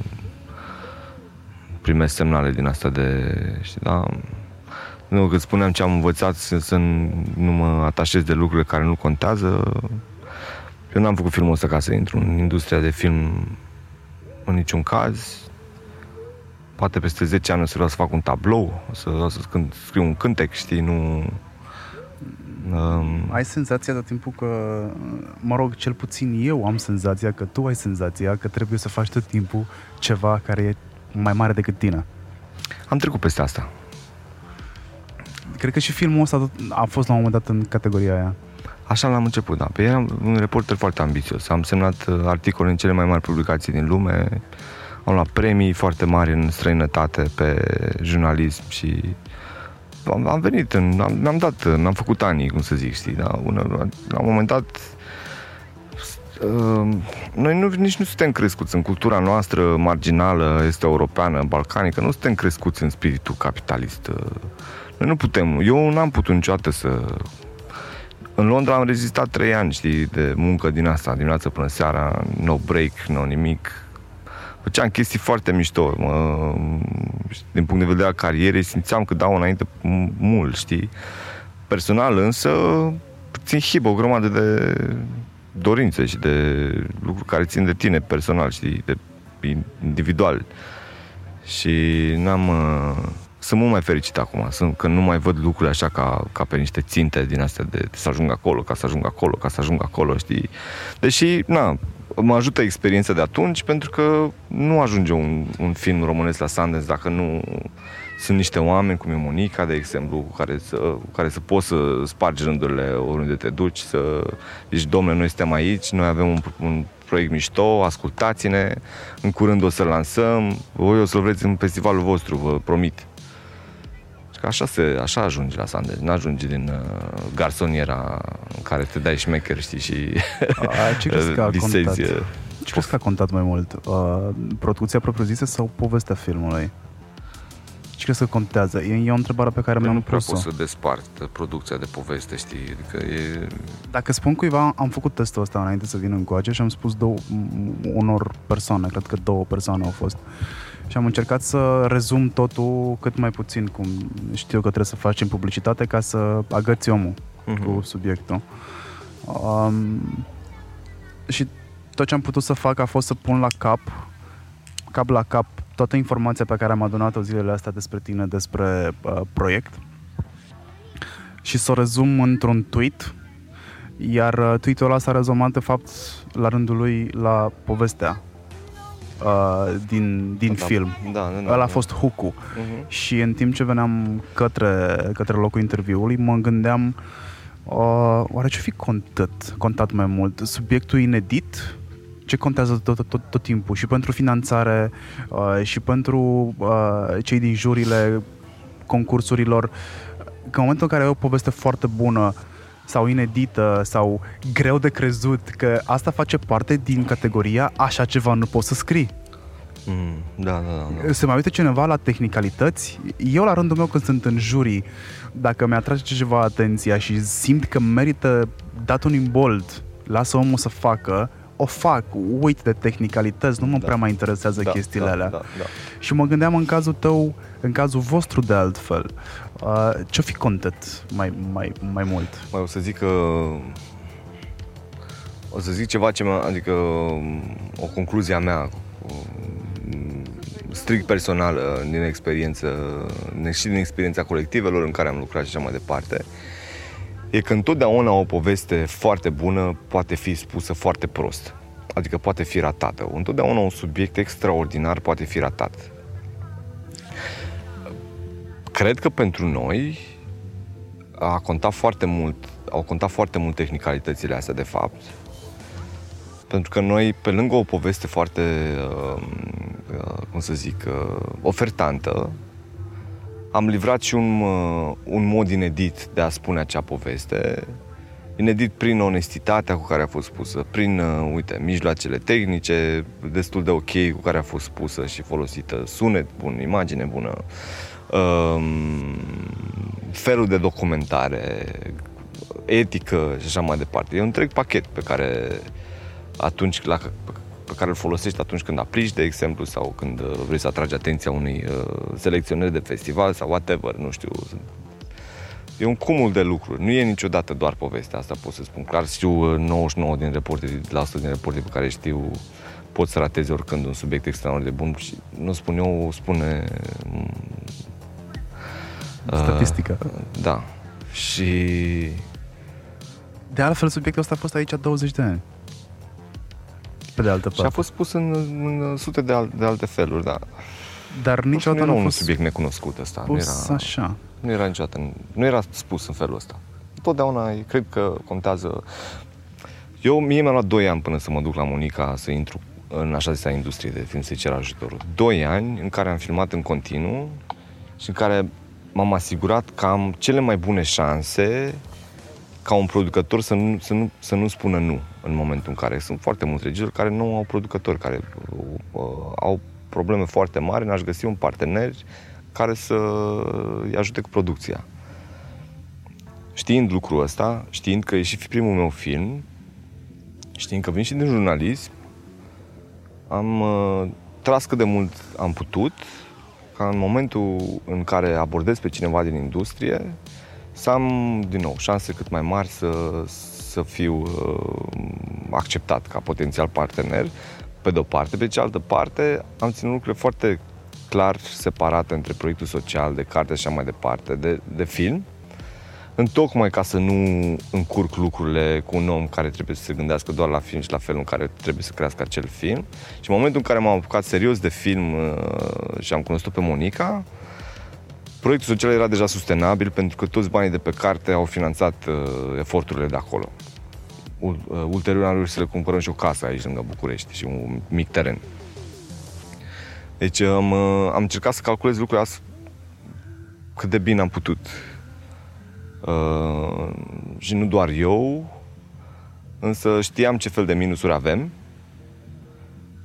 Speaker 7: primesc semnale din asta de, știi, da? Nu, că spuneam ce am învățat să, să nu mă atașez de lucrurile care nu contează. Eu n-am făcut filmul ăsta ca să intru în industria de film în niciun caz poate peste 10 ani o să vreau să fac un tablou, o să vreau să cânt, scriu un cântec, știi, nu... Um,
Speaker 1: Ai senzația tot timpul că, mă rog, cel puțin eu am senzația că tu ai senzația că trebuie să faci tot timpul ceva care e mai mare decât tine.
Speaker 7: am trecut peste asta.
Speaker 1: Cred că și filmul ăsta tot a fost la un moment dat în categoria aia.
Speaker 7: Așa l-am început, da. Pe eram un reporter foarte ambițios. Am semnat uh, articole în cele mai mari publicații din lume, am luat premii foarte mari în străinătate pe jurnalism și am, am venit, în, am, mi-am dat, am făcut anii, cum să zic, știi, da? Una, la un moment dat uh, noi nu, nici nu suntem crescuți în cultura noastră marginală, este europeană, balcanică, nu suntem crescuți în spiritul capitalist. uh. Noi nu putem, eu n-am putut niciodată să în Londra am rezistat trei ani, știi, de muncă din asta, dimineața până seara, no break, no nimic. Făceam chestii foarte mișto. Mă, din punct de vedere al carierei, simțeam că dau înainte m- mult, știi. Personal însă, țin hibă o grămadă de dorințe și de lucruri care țin de tine personal, știi, de individual. Și n-am... uh, Sunt mult mai fericit acum, sunt, că nu mai văd lucrurile așa ca, ca pe niște ținte din astea de, de să ajung acolo, ca să ajung acolo, ca să ajung acolo, știi? Deși, na, mă ajută experiența de atunci pentru că nu ajunge un, un film românesc la Sundance dacă nu sunt niște oameni, cum e Monica, de exemplu, cu care să, cu care să poți să spargi rândurile oriunde te duci, să zici, domnule, noi suntem aici, noi avem un, un proiect mișto, ascultați-ne, în curând o să-l lansăm, voi o să-l vreți în festivalul vostru, vă promit. Și Că așa, se, așa ajungi la Sanders, nu ajungi din uh, garsoniera în care te dai șmecher, știi, și
Speaker 1: A, ce crezi că a
Speaker 7: visezi,
Speaker 1: contat?
Speaker 7: uh,
Speaker 1: Ce crezi că a contat mai mult? Uh, producția propriu-zisă sau povestea filmului? Ce crezi că contează? E, e o întrebare pe care
Speaker 7: Eu
Speaker 1: mi-am
Speaker 7: nu prea
Speaker 1: pus-o.
Speaker 7: pot să despart producția de poveste, știi? Adică e...
Speaker 1: Dacă spun cuiva, am făcut testul ăsta înainte să vin încoace și am spus două, m- unor persoane, cred că două persoane au fost. Și am încercat să rezum totul cât mai puțin, cum știu că trebuie să facem publicitate ca să agăți omul
Speaker 7: Mhm.
Speaker 1: cu subiectul. Um, și tot ce am putut să fac a fost să pun la cap, cap la cap, toată informația pe care am adunat-o zilele astea despre tine, despre uh, proiect și să o rezum într-un tweet iar uh, tweetul ăla s-a rezumat de fapt la rândul lui la povestea uh, din, din
Speaker 7: Da,
Speaker 1: film.
Speaker 7: Da, da, da.
Speaker 1: Ăla a fost hook
Speaker 7: Mhm.
Speaker 1: și în timp ce veneam către, către locul interviului, mă gândeam uh, oare ce fi contat, contat mai mult? Subiectul inedit? Ce contează tot, tot, tot, tot timpul? Și pentru finanțare uh, și pentru uh, cei din jurile concursurilor că în momentul în care ai o poveste foarte bună sau inedită sau greu de crezut că asta face parte din categoria așa ceva nu poți să scrii.
Speaker 7: Mm, da, da, da, da.
Speaker 1: Se mai uită cineva la tehnicalități? Eu la rândul meu când sunt în jurii, dacă mi-atrage ceva atenția și simt că merită dat un imbold, lasă omul să facă, o fac, uit de tehnicalități, nu mă
Speaker 7: Da.
Speaker 1: prea mai interesează
Speaker 7: da,
Speaker 1: chestiile
Speaker 7: da,
Speaker 1: alea.
Speaker 7: Da, da.
Speaker 1: Și mă gândeam în cazul tău, în cazul vostru de altfel, uh, ce-o fi contat mai, mai, mai mult?
Speaker 7: Mai o să zic că o să zic ceva ce mă, adică o concluzie a mea um, strict personală din experiență și din experiența colectivelor în care am lucrat și așa mai departe e că întotdeauna o poveste foarte bună poate fi spusă foarte prost. Adică poate fi ratată. Întotdeauna un subiect extraordinar poate fi ratat. Cred că pentru noi a contat foarte mult, au contat foarte mult tehnicalitățile astea, de fapt. Pentru că noi, pe lângă o poveste foarte, uh, uh, cum să zic, uh, ofertantă, am livrat și un, uh, un mod inedit de a spune acea poveste, inedit prin onestitatea cu care a fost spusă, prin, uh, uite, mijloacele tehnice destul de ok cu care a fost spusă și folosită, sunet bun, imagine bună, um, felul de documentare, etică și așa mai departe. E un întreg pachet pe care atunci la, pe care îl folosești atunci când aplici, de exemplu, sau când uh, vrei să atragi atenția unui uh, selecționări de festival sau whatever, nu știu. E un cumul de lucruri. Nu e niciodată doar povestea asta, pot să spun clar. Știu uh, 99 din reporteri, la 100 din reporteri pe care știu pot să rateze oricând un subiect extraordinar de bun și nu spun eu, spune uh,
Speaker 1: Statistică.
Speaker 7: da. Și
Speaker 1: De altfel, subiectul ăsta a fost aici 20 de ani. Pe de altă
Speaker 7: Și a
Speaker 1: parte.
Speaker 7: fost spus în, în sute de, al, de alte feluri, da.
Speaker 1: Dar niciodată
Speaker 7: nu
Speaker 1: nu
Speaker 7: era
Speaker 1: a
Speaker 7: un
Speaker 1: fost
Speaker 7: subiect necunoscut ăsta. Nu
Speaker 1: pus
Speaker 7: era,
Speaker 1: așa.
Speaker 7: nu era niciodată, nu era spus în felul ăsta. Totdeauna cred că contează. Eu, mie mi-a luat 2 ani până să mă duc la Monica să intru în așa zisa industrie de film să-i cer ajutorul. 2 ani în care am filmat în continuu și în care m-am asigurat că am cele mai bune șanse ca un producător să nu, să, nu, să nu spună nu în momentul în care sunt foarte mulți regizori care nu au producători, care uh, au probleme foarte mari în a-și găsi un partener care să îi ajute cu producția. Știind lucrul ăsta, știind că e și primul meu film, știind că vin și din jurnalism, am uh, tras cât de mult am putut ca în momentul în care abordez pe cineva din industrie să am, din nou, șanse cât mai mari să, să fiu uh, acceptat ca potențial partener, pe de-o parte. Pe cealaltă parte, am ținut lucrurile foarte clar separate între proiectul social, de carte și așa mai departe, de, de film, întocmai ca să nu încurc lucrurile cu un om care trebuie să se gândească doar la film și la felul în care trebuie să crească acel film. Și în momentul în care m-am apucat serios de film uh, și am cunoscut pe Monica, proiectul social era deja sustenabil pentru că toți banii de pe carte au finanțat uh, eforturile de acolo. Ul- uh, ulterior am reușit să le cumpărăm și o casă aici lângă București și un mic teren. Deci am, uh, am încercat să calculez lucrurile ast- cât de bine am putut. Uh, și nu doar eu, însă știam ce fel de minusuri avem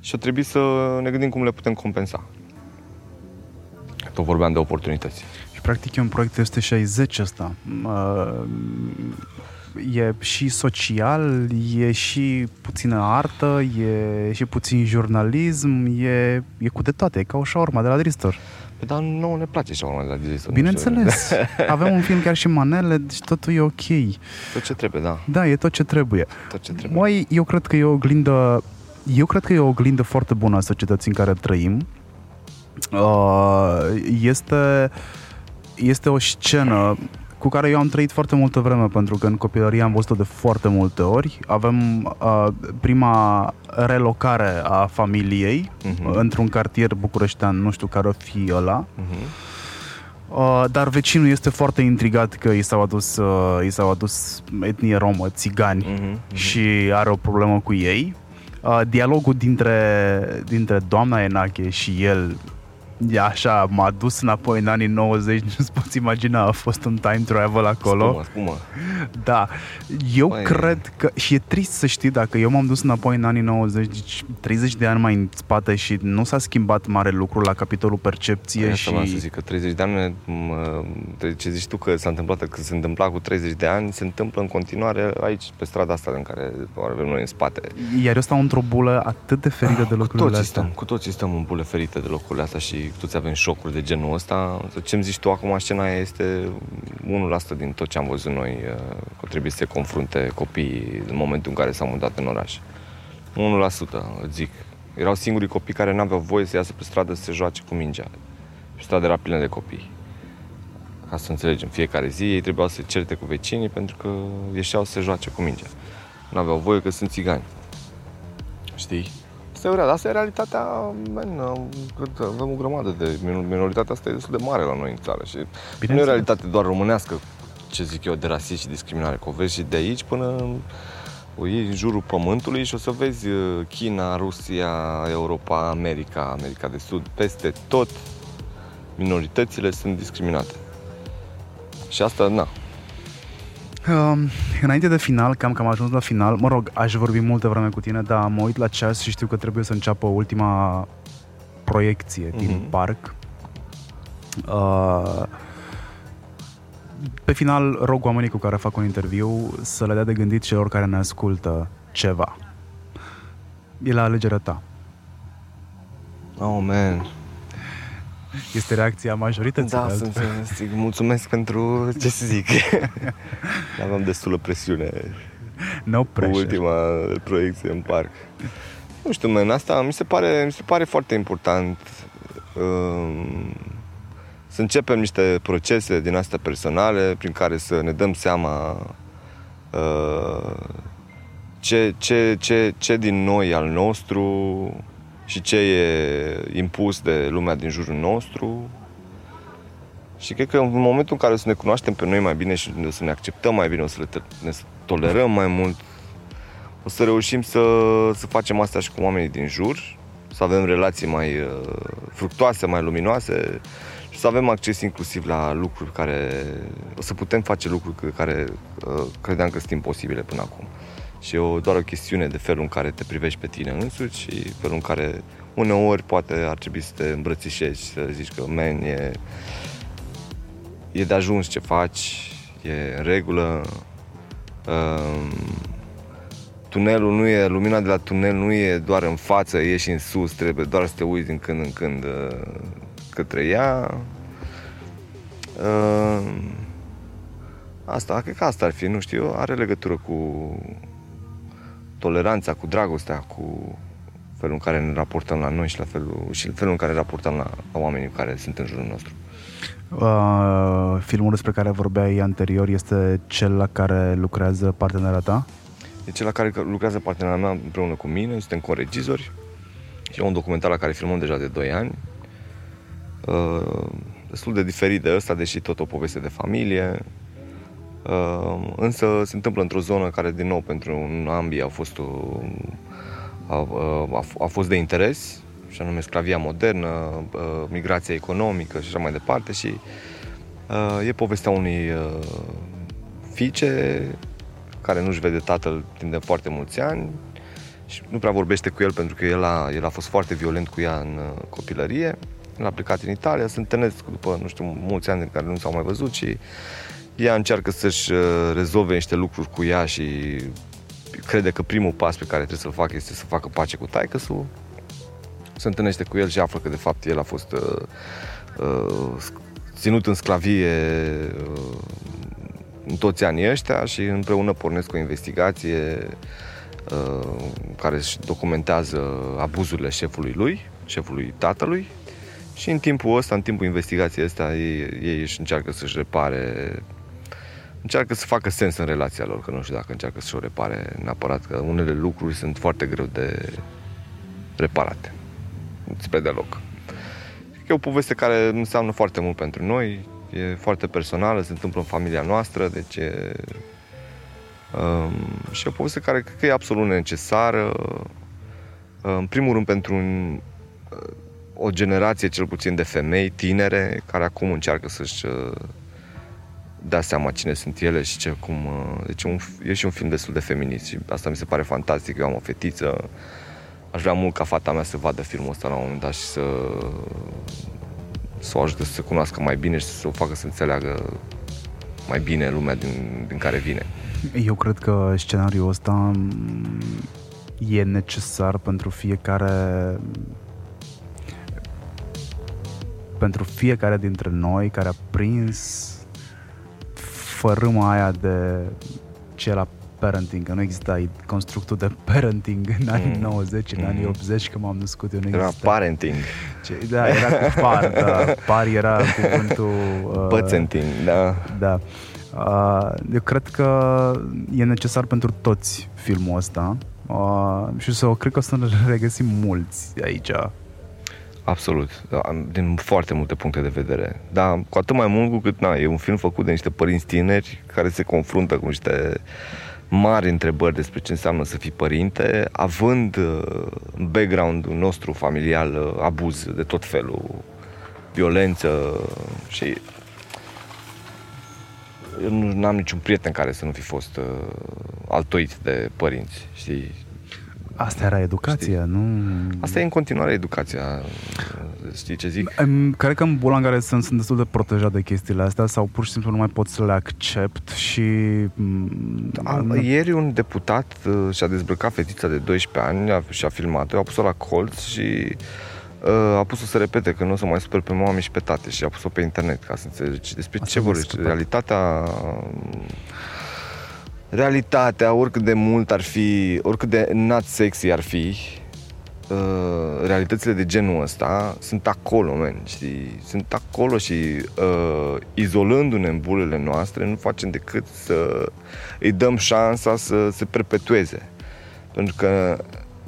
Speaker 7: și a trebuit să ne gândim cum le putem compensa. Tot vorbeam de oportunități.
Speaker 1: Și practic e un proiect 360 ăsta. Uh, E și social, e și puțină artă, e și puțin jurnalism, e, e cu de toate, e ca o șaurma de la Dristor.
Speaker 7: Păi, dar nouă ne place și de la Dristor.
Speaker 1: Bineînțeles, avem un film chiar și manele, deci totul e ok.
Speaker 7: Tot ce trebuie, da.
Speaker 1: Da, e tot ce trebuie.
Speaker 7: Tot ce trebuie.
Speaker 1: Mai, eu cred că e o oglindă eu cred că e o oglindă foarte bună a societății în care trăim. Uh, este, este o scenă cu care eu am trăit foarte multă vreme, pentru că în copilărie am văzut-o de foarte multe ori. Avem uh, prima relocare a familiei uh-huh. într-un cartier bucureștean, nu știu care o fi ăla. Uh-huh. Uh, dar vecinul este foarte intrigat că i s-au adus, uh, i s-au adus etnie romă, țigani uh-huh, uh-huh. și are o problemă cu ei. Uh, dialogul dintre, dintre doamna Enache și el e așa, m-a dus înapoi în anii 90, nu-ți poți imagina, a fost un time travel acolo.
Speaker 7: Spumă, spumă.
Speaker 1: Da, eu Băi. cred că, și e trist să știi, dacă eu m-am dus înapoi în anii 90, deci 30 de ani mai în spate și nu s-a schimbat mare lucru la capitolul percepție Aia și...
Speaker 7: să zic că 30 de ani, mă, ce zici tu că s-a întâmplat, că se întâmpla cu 30 de ani, se întâmplă în continuare aici, pe strada asta în care avem noi în spate.
Speaker 1: Iar eu stau într-o bulă atât de ferită de lucrurile
Speaker 7: cu toții
Speaker 1: astea.
Speaker 7: Stăm, cu toții stăm în bule ferite de locurile astea și toți avem șocuri de genul ăsta. Ce-mi zici tu acum, scena este 1% din tot ce am văzut noi uh, că trebuie să se confrunte copiii în momentul în care s-au mutat în oraș. 1%, zic. Erau singurii copii care n-aveau voie să iasă pe stradă să se joace cu mingea. Pe stradă era plină de copii. Ca să înțelegem, fiecare zi ei trebuiau să se certe cu vecinii pentru că ieșeau să se joace cu mingea. N-aveau voie că sunt țigani. Știi? Asta e, real, asta e realitatea, man, cred avem o grămadă de minoritatea asta e destul de mare la noi în țară și nu e o realitate doar românească, ce zic eu, de rasism și discriminare, că o vezi și de aici până o iei în jurul pământului și o să vezi uh, China, Rusia, Europa, America, America de Sud, peste tot minoritățile sunt discriminate. Și asta, na,
Speaker 1: Uh, înainte de final, cam că am ajuns la final, mă rog, aș vorbi multă vreme cu tine, dar mă uit la ceas și știu că trebuie să înceapă ultima proiecție mm-hmm. din mhm. parc. Uh, pe final, rog oamenii cu care fac un interviu să le dea de gândit celor care ne ascultă ceva. E la alegerea ta.
Speaker 7: Oh, man.
Speaker 1: Este reacția majorității.
Speaker 7: Da, sunt, zic, mulțumesc pentru ce să zic. Aveam destulă presiune.
Speaker 1: No pressure.
Speaker 7: Ultima proiecție în parc. Nu știu, man, asta mi se pare, mi se pare foarte important um, să începem niște procese din astea personale prin care să ne dăm seama uh, ce, ce, ce, ce din noi al nostru și ce e impus de lumea din jurul nostru. Și cred că în momentul în care o să ne cunoaștem pe noi mai bine și o să ne acceptăm mai bine, o să le ne tolerăm mai mult, o să reușim să, să facem asta și cu oamenii din jur, să avem relații mai uh, fructoase, mai luminoase și să avem acces inclusiv la lucruri care... o să putem face lucruri care uh, credeam că sunt imposibile până acum. Și e o, doar o chestiune de felul în care te privești pe tine însuți și felul în care uneori poate ar trebui să te îmbrățișezi și să zici că, man, e, e de ajuns ce faci, e în regulă. Um, tunelul nu e, lumina de la tunel nu e doar în față, e și în sus, trebuie doar să te uiți din când în când uh, către ea. Uh, asta, cred că asta ar fi, nu știu, are legătură cu toleranța, cu dragostea, cu felul în care ne raportăm la noi și, la felul, și felul în care ne raportăm la, la oamenii care sunt în jurul nostru.
Speaker 1: Uh, filmul despre care vorbeai anterior este cel la care lucrează partenera ta?
Speaker 7: E cel la care lucrează partenera mea împreună cu mine, suntem co-regizori. E un documentar la care filmăm deja de 2 ani. Uh, destul de diferit de ăsta, deși tot o poveste de familie. Uh, însă se întâmplă într-o zonă care, din nou, pentru ambii a fost, o, a, a, a fost de interes, și anume sclavia modernă, uh, migrația economică și așa mai departe și Uh, e povestea unui uh, fiice care nu-și vede tatăl timp de foarte mulți ani și nu prea vorbește cu el pentru că el a, el a fost foarte violent cu ea în uh, copilărie. El a plecat în Italia, se întâlnesc după, nu știu, mulți ani în care nu s-au mai văzut și ea încearcă să-și uh, rezolve niște lucruri cu ea și crede că primul pas pe care trebuie să-l facă este să facă pace cu taică Se întâlnește cu el și află că de fapt el a fost uh, uh, ținut în sclavie uh, în toți anii ăștia și împreună pornesc o investigație uh, care își documentează abuzurile șefului lui, șefului tatălui. Și în timpul ăsta, în timpul investigației ăsta, ei, ei își încearcă să-și repare încearcă să facă sens în relația lor, că nu știu dacă încearcă să-și o repare neapărat, că unele lucruri sunt foarte greu de reparate, spre deloc. E o poveste care înseamnă foarte mult pentru noi, e foarte personală, se întâmplă în familia noastră, deci e... Um, și e o poveste care cred că e absolut necesară, în primul rând pentru un, o generație cel puțin de femei tinere care acum încearcă să-și dea seama cine sunt ele și ce cum... Deci un, e și un film destul de feminist și asta mi se pare fantastic. Eu am o fetiță, aș vrea mult ca fata mea să vadă filmul ăsta la un moment dat și să să o ajute să se cunoască mai bine și să o facă să înțeleagă mai bine lumea din, din care vine.
Speaker 1: Eu cred că scenariul ăsta mm, e necesar pentru fiecare pentru fiecare dintre noi care a prins fărâma aia de ce la parenting, că nu exista constructul de parenting în anii mm. 90, în mm. anii 80, când m-am născut eu, nu
Speaker 7: exista. Era parenting.
Speaker 1: Ce, da, era cu par, da, par era cuvântul...
Speaker 7: Uh, Pățenting, da.
Speaker 1: Da. Uh, eu cred că e necesar pentru toți filmul ăsta uh, și să, cred că o să ne regăsim mulți aici.
Speaker 7: Absolut, da, din foarte multe puncte de vedere. Dar cu atât mai mult cu cât na, e un film făcut de niște părinți tineri care se confruntă cu niște uh, mari întrebări despre ce înseamnă să fii părinte, având uh, în background-ul nostru familial uh, abuz de tot felul, violență și eu nu am niciun prieten care să nu fi fost uh, altoit de părinți, știi?
Speaker 1: Asta era educația, știi? nu...
Speaker 7: Asta e în continuare educația, știi ce zic?
Speaker 1: Cred că în bula în care sunt, sunt destul de protejat de chestiile astea sau pur și simplu nu mai pot să le accept și...
Speaker 7: Da, ieri un deputat uh, și-a dezbrăcat fetița de 12 ani și a filmat-o, a pus-o la colț și uh, a pus-o să repete că nu o să mai super pe mama și pe tate și a pus-o pe internet ca să înțelegi despre Asta ce vorbești. Realitatea realitatea, oricât de mult ar fi, oricât de not sexy ar fi, uh, realitățile de genul ăsta sunt acolo, man, știi? Sunt acolo și uh, izolându-ne în bulele noastre nu facem decât să îi dăm șansa să se perpetueze. Pentru că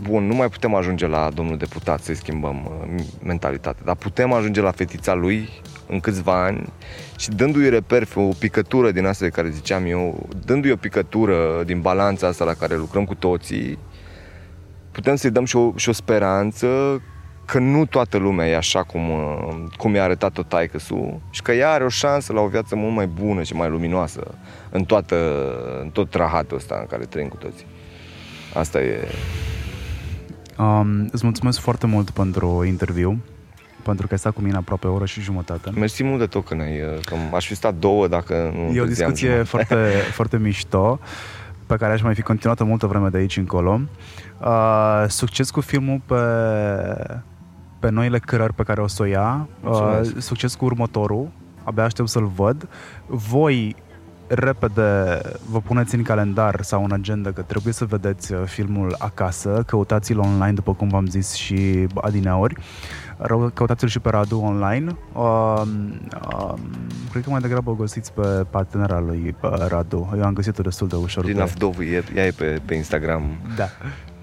Speaker 7: bun, nu mai putem ajunge la domnul deputat să-i schimbăm uh, mentalitatea, dar putem ajunge la fetița lui în câțiva ani și dându-i reper o picătură din asta de care ziceam eu, dându-i o picătură din balanța asta la care lucrăm cu toții, putem să-i dăm și o, și o speranță că nu toată lumea e așa cum, uh, cum i-a arătat-o taică și că ea are o șansă la o viață mult mai bună și mai luminoasă în, toată, în tot rahatul ăsta în care trăim cu toții. Asta e
Speaker 1: Um, îți mulțumesc foarte mult pentru interviu, pentru că ai stat cu mine aproape o oră și jumătate.
Speaker 7: Mersi mult de tot că, ne că aș fi stat două dacă nu
Speaker 1: E o discuție foarte, foarte mișto pe care aș mai fi continuat multă vreme de aici încolo. Uh, succes cu filmul pe, pe noile cărări pe care o să o ia. Uh, succes cu următorul. Abia aștept să-l văd. Voi repede vă puneți în calendar sau în agenda că trebuie să vedeți uh, filmul acasă, căutați-l online, după cum v-am zis și adineori, căutați-l și pe Radu online. Uh, uh, cred că mai degrabă o găsiți pe partenera lui pe Radu. Eu am găsit-o destul de ușor.
Speaker 7: Din Afdovu, ea e pe, pe Instagram.
Speaker 1: Da.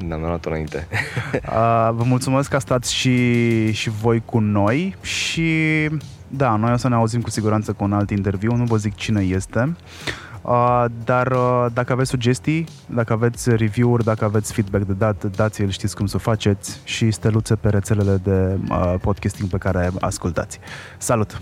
Speaker 7: Ne-am luat înainte.
Speaker 1: uh, vă mulțumesc că stați și, și voi cu noi și da, noi o să ne auzim cu siguranță cu un alt interviu, nu vă zic cine este. Uh, dar uh, dacă aveți sugestii, dacă aveți review-uri, dacă aveți feedback de dat, dați-l, știți cum să o faceți și steluțe pe rețelele de uh, podcasting pe care ascultați. Salut!